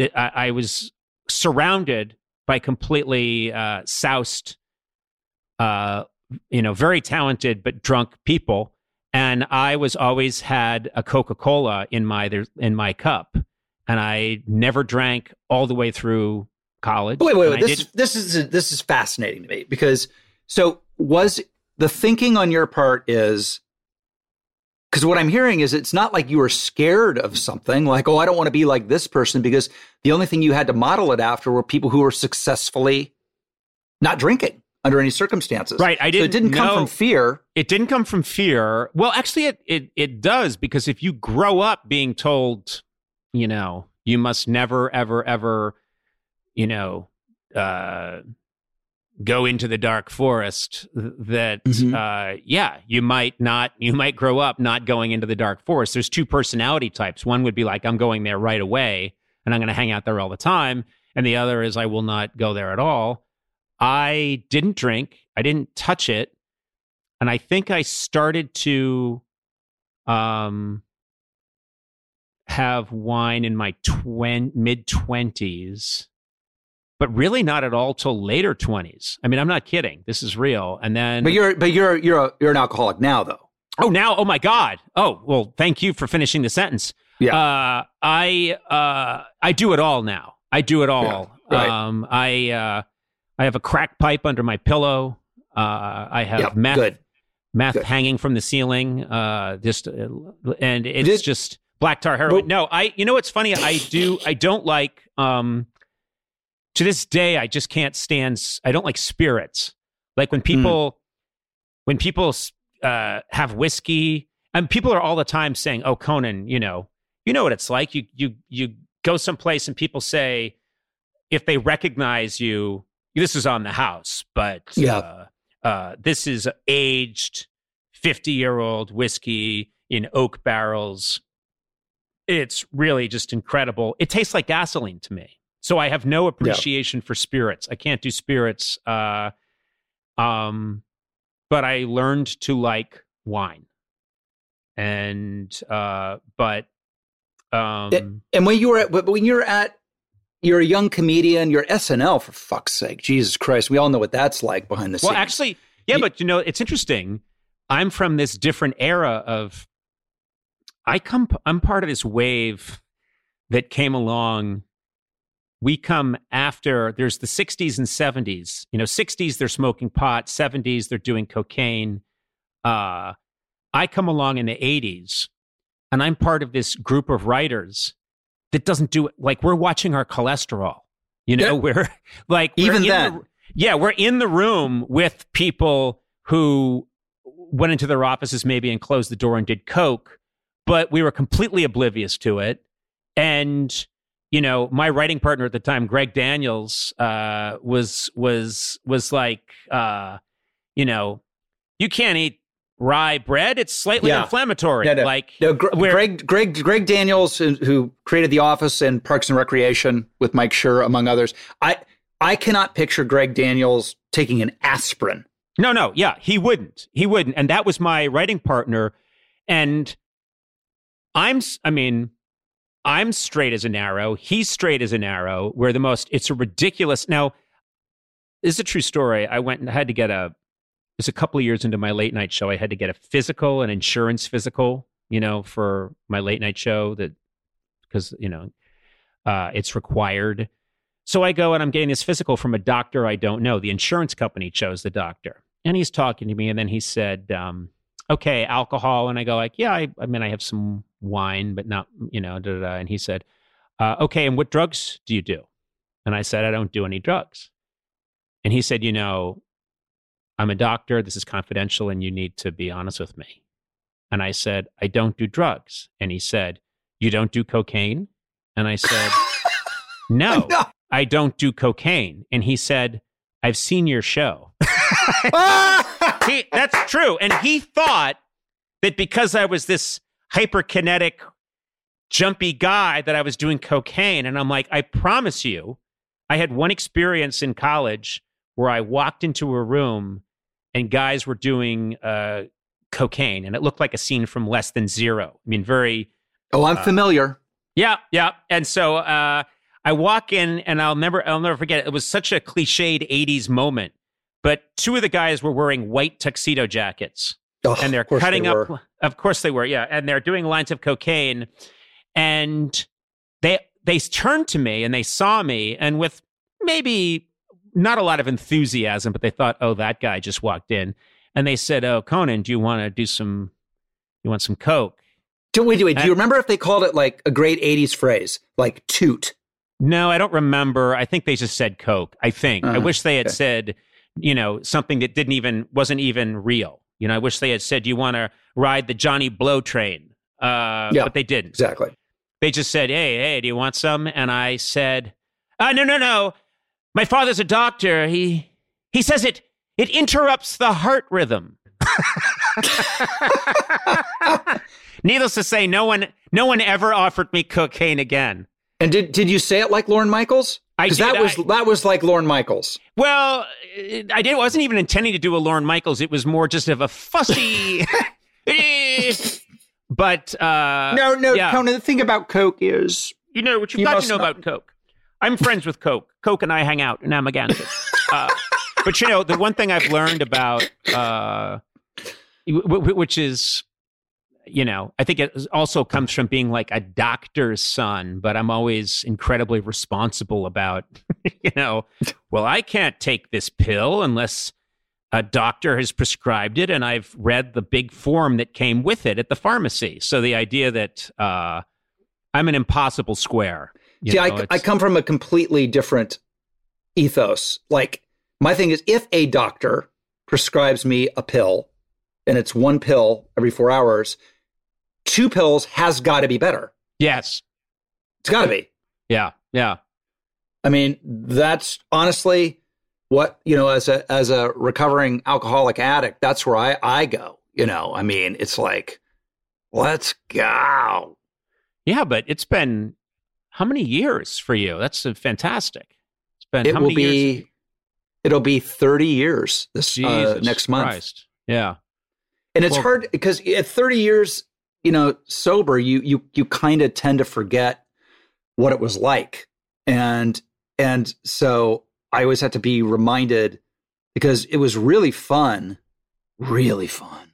I, I was surrounded by completely uh, soused uh, you know, very talented but drunk people, and I was always had a Coca Cola in my in my cup, and I never drank all the way through college. Wait, wait, wait. This this is this is fascinating to me because so was the thinking on your part is because what I'm hearing is it's not like you were scared of something like oh I don't want to be like this person because the only thing you had to model it after were people who were successfully not drinking under any circumstances. Right, I didn't it didn't come know- from fear. it didn't come from fear. Well, actually, it it it does because if you grow up being told, you know, you must never, ever, ever, you know, uh, go into the dark forest that Mhm. uh yeah you might not you might grow up not going into the dark forest. There's two personality types. One would be like i'm going there right away and i'm going to hang out there all the time and the other is i will not go there at all. I didn't drink. I didn't touch it. And i think i started to um have wine in my twen- mid 20s but really not at all till later 20s. I mean, I'm not kidding. This is real. And then But you're but you're you're a, you're an alcoholic now though. Oh, now, oh my god. Oh, well, thank you for finishing the sentence. Yeah. Uh I uh I do it all now. I do it all. Yeah, right. Um I uh I have a crack pipe under my pillow. Uh I have Yep, meth good. meth Good. hanging from the ceiling. Uh just and it's Did- just black tar heroin. Well- no, I you know what's funny? I do I don't like um to this day I just can't stand I don't like spirits. Like when people when people uh have whiskey and people are all the time saying, "Oh, Conan, you know, you know what it's like. You you you go someplace and people say if they recognize you, this is on the house, but Yeah. uh, uh, this is aged fifty year old whiskey in oak barrels. It's really just incredible. It tastes like gasoline to me. So I have no appreciation for spirits. I can't do spirits. Uh, um, but I learned to like wine. And uh, but um, And when you were at, when you're at you're a young comedian, you're SNL for fuck's sake. Jesus Christ. We all know what that's like behind the well, scenes. actually, yeah, You- but you know, it's interesting. I'm from this different era of. I come. I'm part of this wave that came along. We come after. There's the 60s and 70s. You know, 60s they're smoking pot. 70s they're doing cocaine. Uh, I come along in the 80s, and I'm part of this group of writers that doesn't do it. Like we're watching our cholesterol. You know, Yeah. we're like we're Even the- yeah, we're in the room with people who went into their offices maybe and closed the door and did coke, but we were completely oblivious to it. And you know, my writing partner at the time, Greg Daniels, uh, was was was like, uh, you know, you can't eat rye bread; it's slightly Yeah. inflammatory. No, no. Like, No, Gr- Greg, Greg, Greg Daniels, who- created The Office and Parks and Recreation with Mike Schur, among others. I I cannot picture Greg Daniels taking an aspirin. No, no, yeah, he wouldn't. He wouldn't. And that was my writing partner. And I'm, I mean, I'm straight as an arrow. He's straight as an arrow. We're the most, it's a ridiculous. Now, this is a true story. I went and had to get a, it's a couple of years into my late night show. I had to get a physical, an insurance physical, you know, for my late night show that, because, you know, uh, it's required. So I go and I'm getting this physical from a doctor I don't know. The insurance company chose the doctor. And he's talking to me. And then he said, um, okay, alcohol. And I go like, yeah, I, I mean, I have some wine, but not, you know, da, da, da. And he said, uh, okay, and what drugs do you do? And I said, I don't do any drugs. And he said, you know, I'm a doctor. This is confidential and you need to be honest with me. And I said, I don't do drugs. And he said, you don't do cocaine? And I said, no, No. I don't do cocaine. And he said, I've seen your show. he, that's true. And he thought that because I was this hyperkinetic, jumpy guy, that I was doing cocaine. And I'm like, I promise you, I had one experience in college where I walked into a room and guys were doing uh, cocaine, and it looked like a scene from Less Than Zero. I mean, very Oh, I'm familiar. yeah, yeah. And so uh, I walk in, and I'll never, I'll never forget. It. it was such a cliched '80s moment. But two of the guys were wearing white tuxedo jackets, Oh, and they're of cutting they up. were. Of course they were, yeah. And they're doing lines of cocaine, and they they turned to me and they saw me, and with maybe not a lot of enthusiasm, but they thought, oh, that guy just walked in, and they said, oh, Conan, do you want to do some? You want some coke? Do, wait, do And- you remember if they called it like a great 80s phrase, like toot? No, I don't remember. I think they just said Coke. I think. I Uh-huh. wish they had Okay. said, you know, something that didn't even wasn't even real. You know, I wish they had said, you want to ride the Johnny Blow train?" Uh, Yeah. but they didn't. Exactly. They just said, "Hey, hey, do you want some?" And I said, uh, "No, no, no. My father's a doctor. He He says it it interrupts the heart rhythm. Needless to say, no one no one ever offered me cocaine again. And did did you say it like Lorne Michaels? Because that was I- that was like Lorne Michaels. Well, I did, wasn't even intending to do a Lorne Michaels. It was more just of a fussy. but uh, No, no, yeah. Conan. The thing about Coke is you know what you've You got must to know not- about Coke. I'm friends with Coke. Coke and I hang out in Amagansett. uh, but you know, the one thing I've learned about, uh, w- w- which is, you know, I think it also comes from being like a doctor's son, but I'm always incredibly responsible about, you know, well, I can't take this pill unless a doctor has prescribed it and I've read the big form that came with it at the pharmacy. So the idea that uh, I'm an impossible square. See, know, I, I come from a completely different ethos. Like, my thing is if a doctor prescribes me a pill and it's one pill every four hours, two pills has got to be better. Yes. It's got to be. Yeah. Yeah. I mean, that's honestly what, you know, as a as a recovering alcoholic addict, that's where I, I go. You know, I mean, it's like, let's go. Yeah, but it's been how many years for you? That's fantastic. It's been It how will many years? be it'll be 30 years this uh, next month. Christ. Yeah. and it's Well- hard because at 30 years you know sober you you you kind of tend to forget what it was like. And and so i always had to be reminded because it was really fun really fun.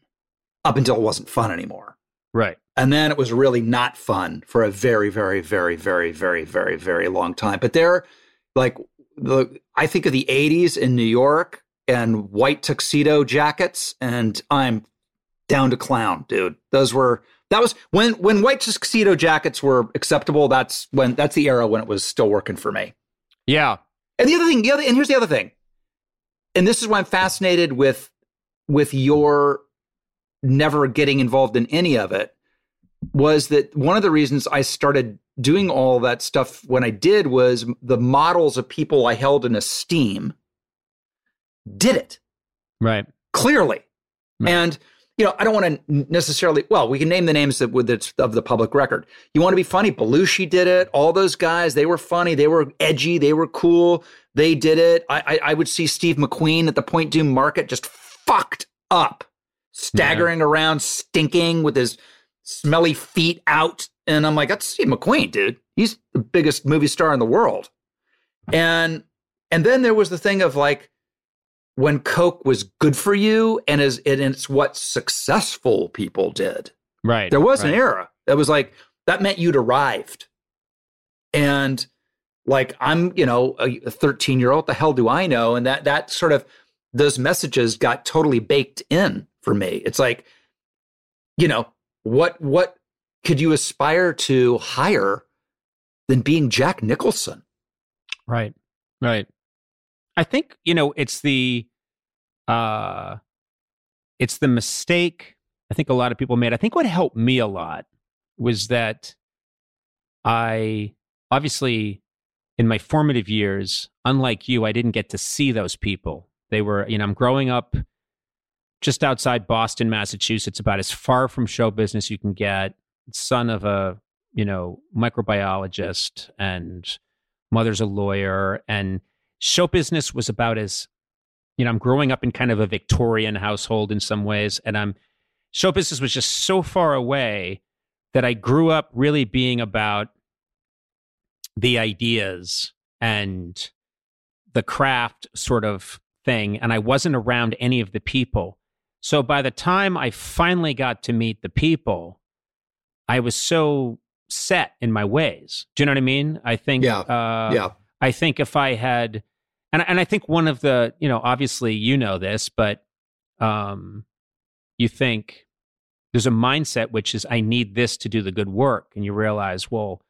Up until it wasn't fun anymore. Right. and then it was really not fun for a very very very very very very very long time. But there like the i think of the 80s in new york and white tuxedo jackets and i'm down to clown dude. Those were that was when when white tuxedo jackets were acceptable that's when that's the era when it was still working for me Yeah. and the other thing, the other, and here's the other thing, and this is why I'm fascinated with with your never getting involved in any of it. Was that one of the reasons I started doing all that stuff when I did was the models of people I held in esteem did it Right. clearly. Right. And you know, I don't want to necessarily. Well, we can name the names that with it's of the public record. You want to be funny? Belushi did it. All those guys, they were funny. They were edgy. They were cool. They did it. I, I, I would see Steve McQueen at the Point Dume Market just fucked up, staggering around, stinking with his smelly feet out. And I'm like, that's Steve McQueen, dude. He's the biggest movie star in the world. And and then there was the thing of like when Coke was good for you and is and it's what successful people did. Right. There was right. an era that was like that meant you'd arrived. And like I'm, you know, a 13 year old, the hell do I know? And that that sort of those messages got totally baked in for me. It's like, you know, what what could you aspire to higher than being Jack Nicholson? Right. Right. I think, you know, it's the uh it's the mistake I think a lot of people made. I think what helped me a lot was that I obviously in my formative years, unlike you, I didn't get to see those people. They were, you know, I'm growing up just outside Boston, Massachusetts, about as far from show business you can get. Son of a, you know, microbiologist and mother's a lawyer and show business was about as you know i'm growing up in kind of a victorian household in some ways and i'm show business was just so far away that i grew up really being about the ideas and the craft sort of thing and i wasn't around any of the people so by the time i finally got to meet the people i was so set in my ways do you know what i mean i think Yeah. uh, yeah. I think if I had, and and I think one of the, you know, obviously you know this, but um, you think there's a mindset which is I need this to do the good work, and you realize, well,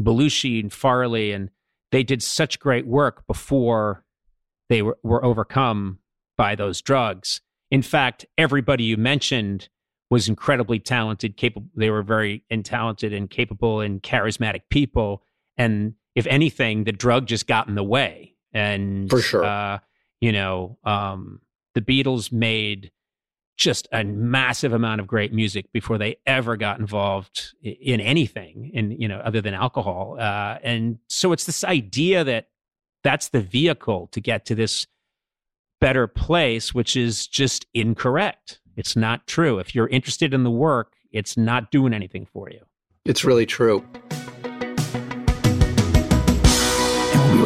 Belushi and Farley and they did such great work before they were, were overcome by those drugs. In fact, everybody you mentioned was incredibly talented, capable. They were very and talented and capable and charismatic people. And if anything, the drug just got in the way. And For sure. uh, You know, um, the Beatles made just a massive amount of great music before they ever got involved in anything in you know other than alcohol. Uh, and so it's this idea that that's the vehicle to get to this better place which is just incorrect. It's not true. If you're interested in the work it's not doing anything for you. It's really true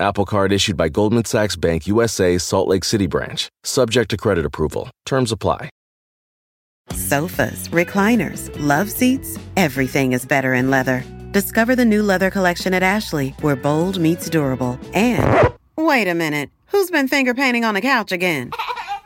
Apple Card issued by Goldman Sachs Bank USA, Salt Lake City branch, subject to credit approval. Terms apply. Sofas, recliners, love seats, everything is better in leather. Discover the new leather collection at Ashley, where bold meets durable. And wait a minute, who's been finger painting on the couch again?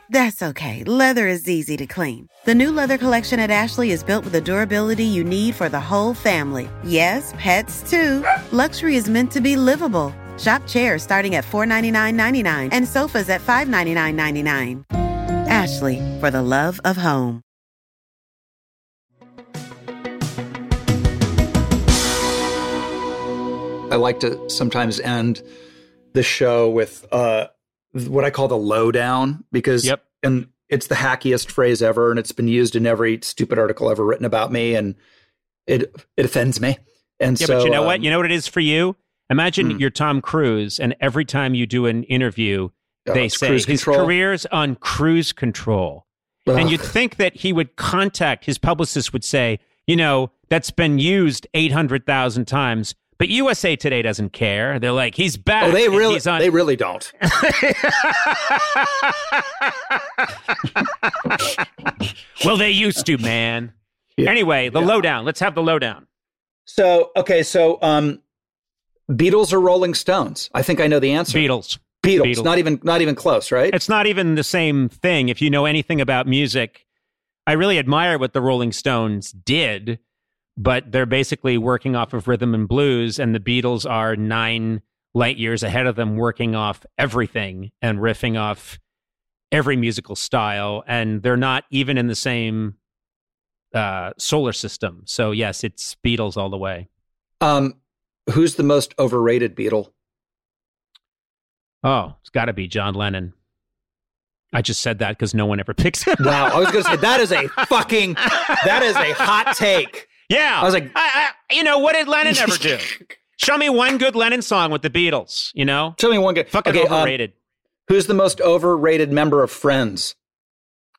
That's okay, leather is easy to clean. The new leather collection at Ashley is built with the durability you need for the whole family. Yes, pets too. Luxury is meant to be livable. Shop chairs starting at $499.99 and sofas at $599.99. Ashley, for the love of home. I like to sometimes end the show with uh, what I call the lowdown because yep. and it's the hackiest phrase ever, and it's been used in every stupid article ever written about me, and it it offends me. And yeah, so, but you know um, what? You know what it is for you. Imagine Hmm. you're Tom Cruise, and every time you do an interview, Oh, they say his control. career's on cruise control. Ugh. And you'd think that he would contact his publicist, would say, you know, that's been used 800,000 times, but USA Today doesn't care. They're like, he's back. Oh, they really he's on- they really don't. well, they used to, man. Yeah. Anyway, the lowdown. Let's have the lowdown. So okay, so um, Beatles or Rolling Stones? I think I know the answer. Beatles. Beatles, Beatles. not even not even close, right? It's not even the same thing. If you know anything about music, I really admire what the Rolling Stones did, but they're basically working off of rhythm and blues, and the Beatles are nine light years ahead of them, working off everything and riffing off every musical style, and they're not even in the same uh, solar system. So yes, it's Beatles all the way. Um, who's the most overrated Beatle? Oh, it's got to be John Lennon. I just said that because no one ever picks him. Wow, I was going to say that is a fucking that is a hot take. Yeah. I was like- I, I, you know, what did Lennon ever do? Show me one good Lennon song with the Beatles, you know? Tell me one good. Fucking okay, um, overrated. who's the most overrated member of Friends?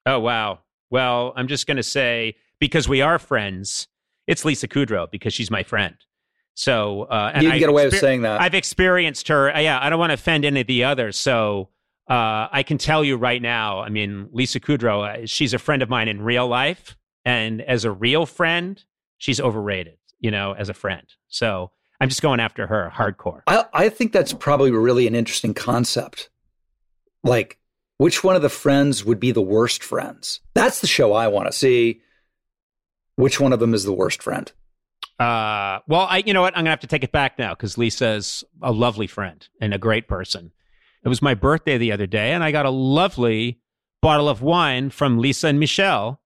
oh, wow. Well, I'm just going to say, because we are friends, it's Lisa Kudrow because she's my friend. So, uh, and You can I've get away with exper- saying that. I've experienced her. uh, Yeah, I don't want to offend any of the others. So, uh, I can tell you right now, I mean, Lisa Kudrow, uh, she's a friend of mine in real life. And as a real friend, she's overrated, you know, as a friend. So I'm just going after her hardcore. I I think that's probably really an interesting concept. Like, which one of the friends would be the worst friends? That's the show I want to see. Which one of them is the worst friend? Uh, well, I, you know what? I'm gonna have to take it back now because Lisa's a lovely friend and a great person. It was my birthday the other day, and I got a lovely bottle of wine from Lisa and Michelle.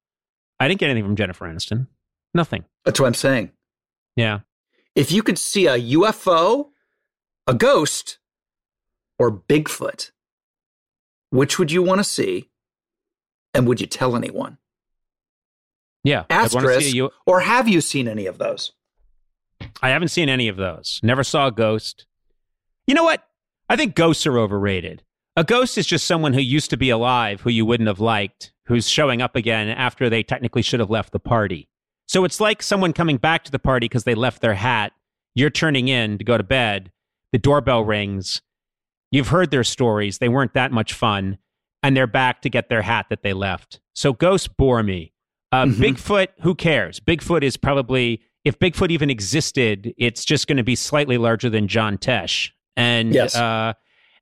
I didn't get anything from Jennifer Aniston. Nothing. That's what I'm saying. Yeah. If you could see a UFO, a ghost, or Bigfoot, which would you want to see? And would you tell anyone? Yeah. Asterisk, you. or have you seen any of those? I haven't seen any of those. Never saw a ghost. You know what? I think ghosts are overrated. A ghost is just someone who used to be alive who you wouldn't have liked, who's showing up again after they technically should have left the party. So it's like someone coming back to the party because they left their hat. You're turning in to go to bed. The doorbell rings. You've heard their stories. They weren't that much fun. And they're back to get their hat that they left. So ghosts bore me. Uh, Mhm. Bigfoot, who cares? Bigfoot is probably, if Bigfoot even existed, it's just going to be slightly larger than John Tesh. And, Yes. uh,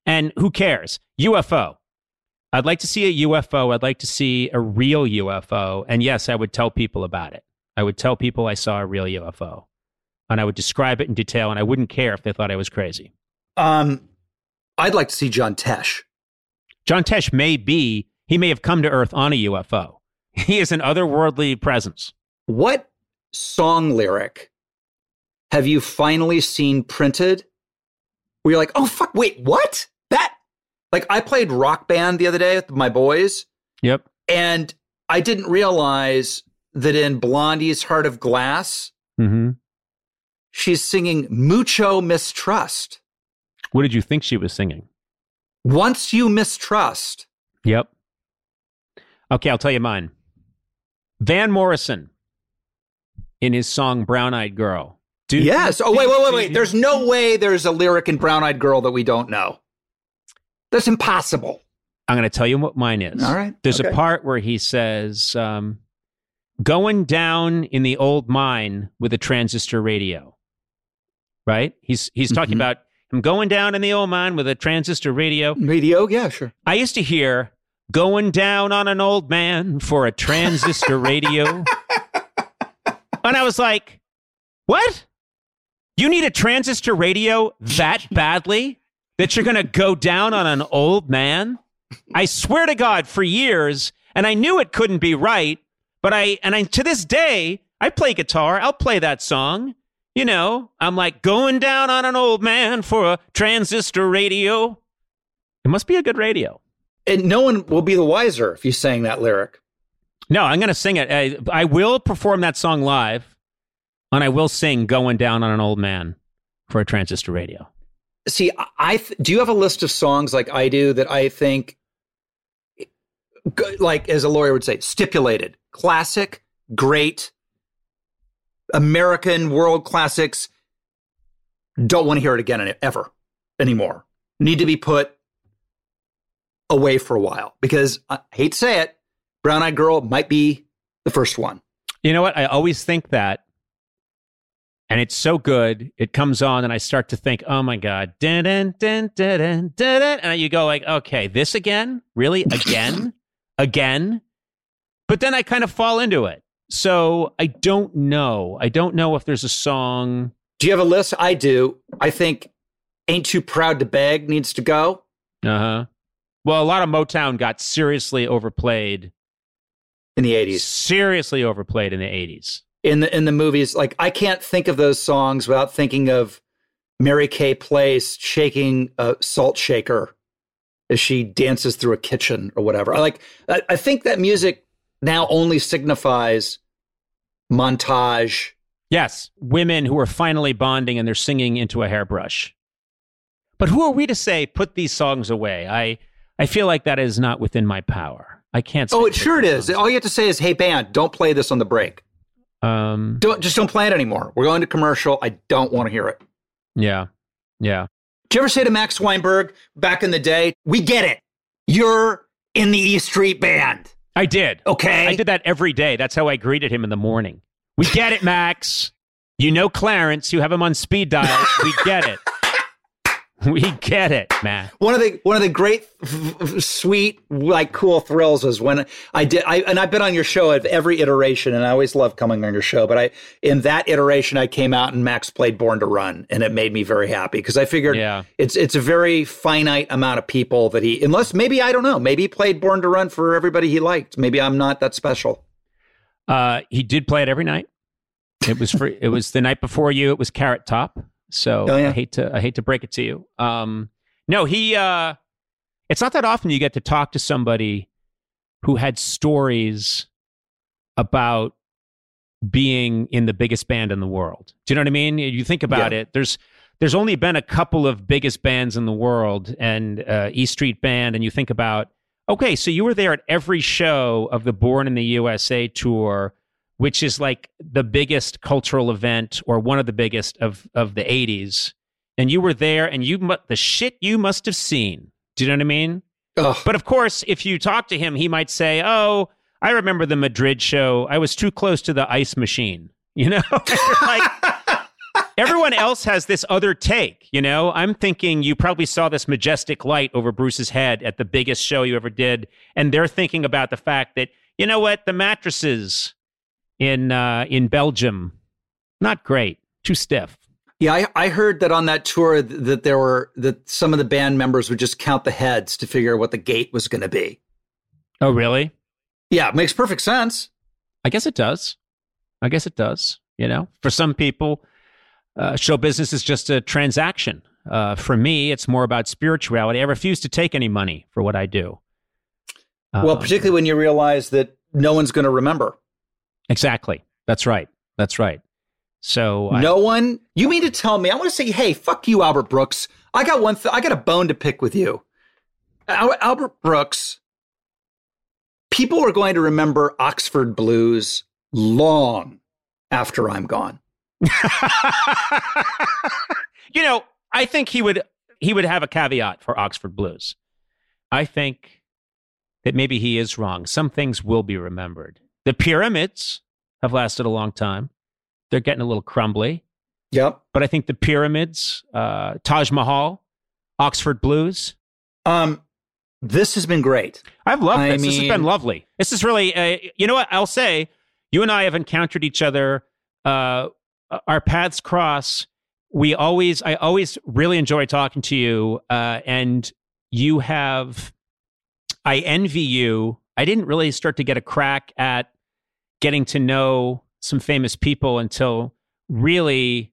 and who cares? UFO. I'd like to see a UFO. I'd like to see a real UFO. And yes, I would tell people about it. I would tell people I saw a real UFO, and I would describe it in detail, and I wouldn't care if they thought I was crazy. Um, I'd like to see John Tesh. John Tesh may be, he may have come to Earth on a UFO. He is an otherworldly presence. What song lyric have you finally seen printed where you're like, oh, fuck, wait, what? That, like, I played rock band the other day with my boys. Yep. And I didn't realize that in Blondie's Heart of Glass, mm-hmm. she's singing Mucho Mistrust. What did you think she was singing? Once you mistrust. Yep. Okay, I'll tell you mine. Van Morrison in his song Brown Eyed Girl. Do yes. Oh, wait, wait, wait, wait. There's no way there's a lyric in Brown Eyed Girl that we don't know. That's impossible. I'm going to tell you what mine is. All right. There's okay. a part where he says, um, going down in the old mine with a transistor radio. Right? He's he's talking mm-hmm. about him going down in the old mine with a transistor radio. Radio, yeah, sure. I used to hear going down on an old man for a transistor radio. and I was like, what? You need a transistor radio that badly that you're going to go down on an old man? I swear to God, for years, and I knew it couldn't be right, but I, and I, to this day, I play guitar. I'll play that song. You know, I'm like going down on an old man for a transistor radio. It must be a good radio and no one will be the wiser if you sang that lyric. No, I'm going to sing it. I, I, will perform that song live, and I will sing "Going Down on an Old Man" for a transistor radio. See, I th- do you have a list of songs like I do that I think, like as a lawyer would say, stipulated, classic, great, American world classics. Don't want to hear it again ever anymore. Need to be put away for a while because I hate to say it, Brown Eyed Girl might be the first one. You know what? I always think that. And it's so good. It comes on, and I start to think, oh my God. Dun, dun, dun, dun, dun, dun, and you go like, okay, this again? Really? Again? again? But then I kind of fall into it. So I don't know. I don't know if there's a song. Do you have a list? I do. I think Ain't Too Proud to Beg needs to go. Uh huh. Well, a lot of Motown got seriously overplayed in the 80s. Seriously overplayed in the 80s. In the in the movies, like I can't think of those songs without thinking of Mary Kay Place shaking a salt shaker as she dances through a kitchen or whatever. I like I, I think that music now only signifies montage. Yes, women who are finally bonding and they're singing into a hairbrush. But who are we to say put these songs away? I I feel like that is not within my power. I can't. Oh, it sure it is. All you have to say is, "Hey, band, don't play this on the break. Um, don't just don't play it anymore. We're going to commercial. I don't want to hear it." Yeah, yeah. Did you ever say to Max Weinberg back in the day, "We get it. You're in the E Street Band." I did. Okay, I did that every day. That's how I greeted him in the morning. We get it, Max. You know Clarence. You have him on speed dial. We get it. We get it, man. One of the one of the great, sweet, like cool thrills was when I did. I and I've been on your show at every iteration, and I always love coming on your show. But I, in that iteration, I came out and Max played "Born to Run," and it made me very happy because I figured, yeah. it's it's a very finite amount of people that he, unless maybe I don't know, maybe he played "Born to Run" for everybody he liked. Maybe I'm not that special. Uh, he did play it every night. It was for it was the night before you. It was Carrot Top. So oh, yeah. I hate to I hate to break it to you. Um, no, he. Uh, it's not that often you get to talk to somebody who had stories about being in the biggest band in the world. Do you know what I mean? You think about yeah. it. There's there's only been a couple of biggest bands in the world, and uh, E Street Band, and you think about okay, so you were there at every show of the Born in the USA tour which is like the biggest cultural event or one of the biggest of of the 80s and you were there and you the shit you must have seen. Do you know what i mean? Ugh. but of course if you talk to him he might say oh i remember the madrid show. I was too close to the ice machine. You know? Like everyone else has this other take you know? I'm thinking you probably saw this majestic light over bruce's head at the biggest show you ever did. And they're thinking about the fact that you know what? The mattresses in uh, in Belgium. Not great. Too stiff. Yeah, I, I heard that on that tour that there were that some of the band members would just count the heads to figure out what the gate was going to be. Oh, really? Yeah, it makes perfect sense. I guess it does. I guess it does. You know, for some people, uh, show business is just a transaction. Uh, for me, it's more about spirituality. I refuse to take any money for what I do. well, Um, particularly when you realize that no one's going to remember. Exactly. That's right. That's right. So I- No one. You mean to tell me? I want to say, hey, fuck you, Albert Brooks. I got one. Th- I got a bone to pick with you, Al- Albert Brooks. People are going to remember Oxford Blues long after I'm gone. you know, I think he would he would have a caveat for Oxford Blues. I think that maybe he is wrong. Some things will be remembered. The pyramids have lasted a long time. They're getting a little crumbly. Yep. But I think the pyramids, uh, Taj Mahal, Oxford Blues. Um, this has been great. I've loved I this. this has been lovely. This is really, uh, you know what? I'll say, you and I have encountered each other. Uh, our paths cross. We always, I always really enjoy talking to you. Uh, and you have, I envy you. I didn't really start to get a crack at getting to know some famous people until really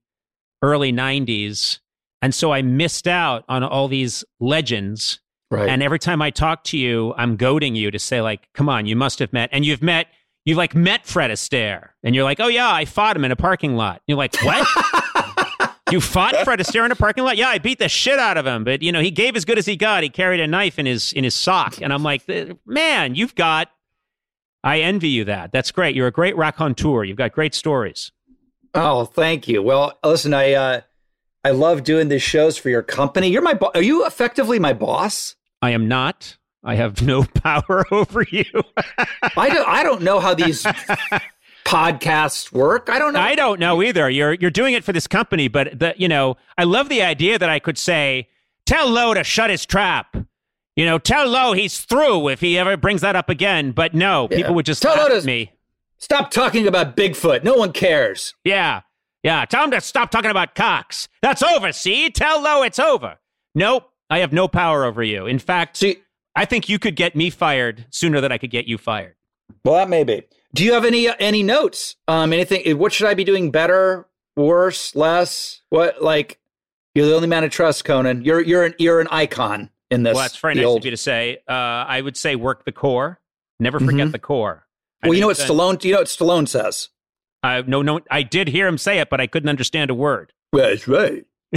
early 90s. And so I missed out on all these legends. Right. And every time I talk to you, I'm goading you to say, like, come on, you must have met. And you've met, you've like met Fred Astaire. And you're like, oh, yeah, I fought him in a parking lot. You're like, what? you fought Fred Astaire in a parking lot? Yeah, I beat the shit out of him. But, you know, he gave as good as he got. He carried a knife in his, in his sock. And I'm like, man, you've got, I envy you that. That's great. You're a great raconteur. You've got great stories. Oh, thank you. Well, listen, I uh, I love doing these shows for your company. You're my bo- are you effectively my boss? I am not. I have no power over you. I don't I don't know how these podcasts work. I don't know. I don't know either. You're you're doing it for this company, but the you know, I love the idea that I could say, tell Lowe to shut his trap. You know, tell Lowe he's through if he ever brings that up again. But no, Yeah. people would just Tell laugh Lowe at to- me. Stop talking about Bigfoot. No one cares. Yeah. Yeah. Tell him to stop talking about Cox. That's over, see? Tell Lowe it's over. Nope. I have no power over you. In fact, See, I think you could get me fired sooner than I could get you fired. well, that may be. Do you have any any notes? Um, anything? What should I be doing better, worse, less? What like? You're the only man I trust, Conan. You're you're an you're an icon in this. well, that's very nice old- of you to say. Uh, I would say work the core. Never forget Mhm. the core. I Well, you know what that- Stallone. You know what Stallone says. I no no I did hear him say it, but I couldn't understand a word. That's right.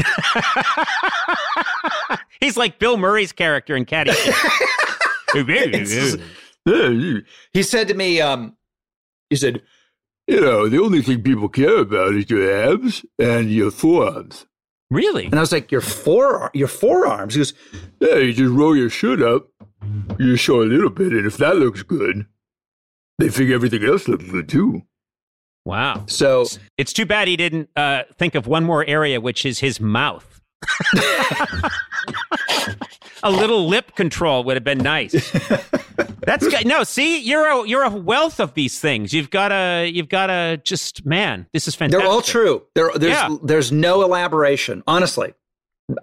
He's like Bill Murray's character in Caddyshack. he said to me, um, he said, You know, the only thing people care about is your abs and your forearms. Really? and I was like, your fore, your forearms. He goes, Yeah, you just roll your shirt up, you show a little bit, and if that looks good, they figure everything else looks good too. Wow. so It's too bad he didn't uh, think of one more area, which is his mouth. a little lip control would have been nice. That's good. No, see, you're a you're a wealth of these things. You've got to you've got to just man, this is fantastic. they're all true. There, there's Yeah. there's no elaboration. Honestly,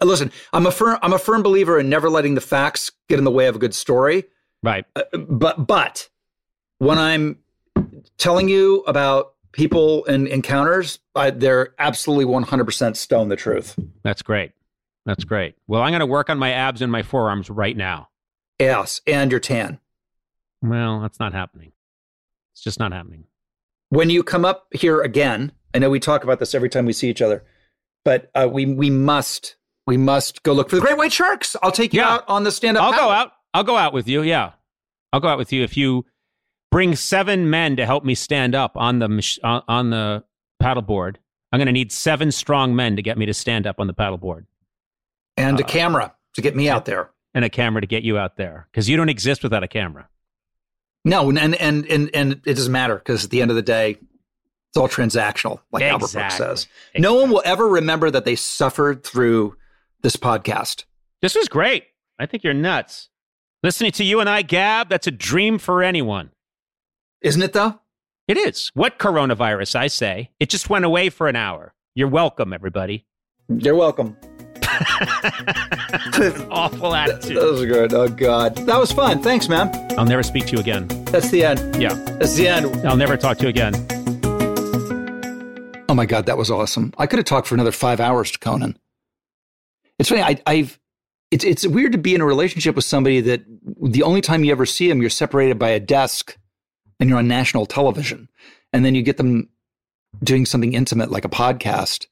listen, I'm a firm I'm a firm believer in never letting the facts get in the way of a good story. Right. Uh, but but when I'm telling you about people and encounters, I, they're absolutely 100% stone the truth. That's great. That's great. Well, I'm going to work on my abs and my forearms right now. Yes, and your tan. Well, that's not happening. It's just not happening. when you come up here again, I know we talk about this every time we see each other, but uh, we we must we must go look for the great white sharks. I'll take you Yeah. out on the stand up. I'll go out. I'll go out with you. Yeah, I'll go out with you if you bring seven men to help me stand up on the mach- on, the paddleboard. I'm going to need seven strong men to get me to stand up on the paddleboard and a Uh, camera to get me out there. and a camera to get you out there because you don't exist without a camera. No, and and and and it doesn't matter because at the end of the day, it's all transactional, like Albert Brooks Exactly. says. No one will ever remember that they suffered through this podcast. This was great. I think you're nuts. Listening to you and I gab, that's a dream for anyone. Isn't it though? It is. What coronavirus, I say? It just went away for an hour. You're welcome, everybody. You're welcome. Awful attitude. That was good. Oh, God. That was fun. Thanks, man. I'll never speak to you again. That's the end. Yeah. That's the end. I'll never talk to you again. Oh, my God. That was awesome. I could have talked for another five hours to Conan. It's funny. I, I've. It's it's weird to be in a relationship with somebody that the only time you ever see them, you're separated by a desk, and you're on national television, and then you get them doing something intimate like a podcast,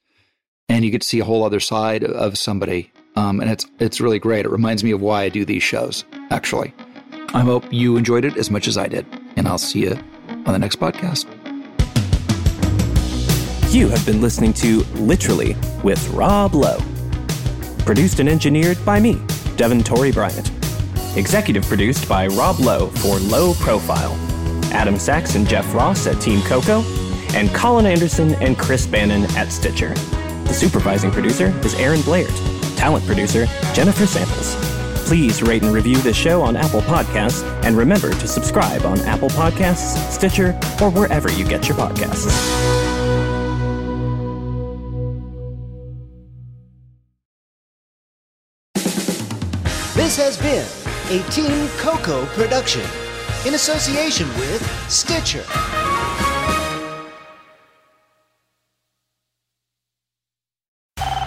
and you get to see a whole other side of somebody, um, and it's it's really great. It reminds me of why I do these shows. Actually, I hope you enjoyed it as much as I did, and I'll see you on the next podcast. You have been listening to Literally with Rob Lowe. Produced and engineered by me, Devin Torrey Bryant. Executive produced by Rob Lowe for Low Profile. Adam Sachs and Jeff Ross at Team Coco, and Colin Anderson and Chris Bannon at Stitcher. The supervising producer is Aaron Blair. Talent producer, Jennifer Samples. Please rate and review this show on Apple Podcasts, and remember to subscribe on Apple Podcasts, Stitcher, or wherever you get your podcasts. This has been a Team Coco production in association with Stitcher.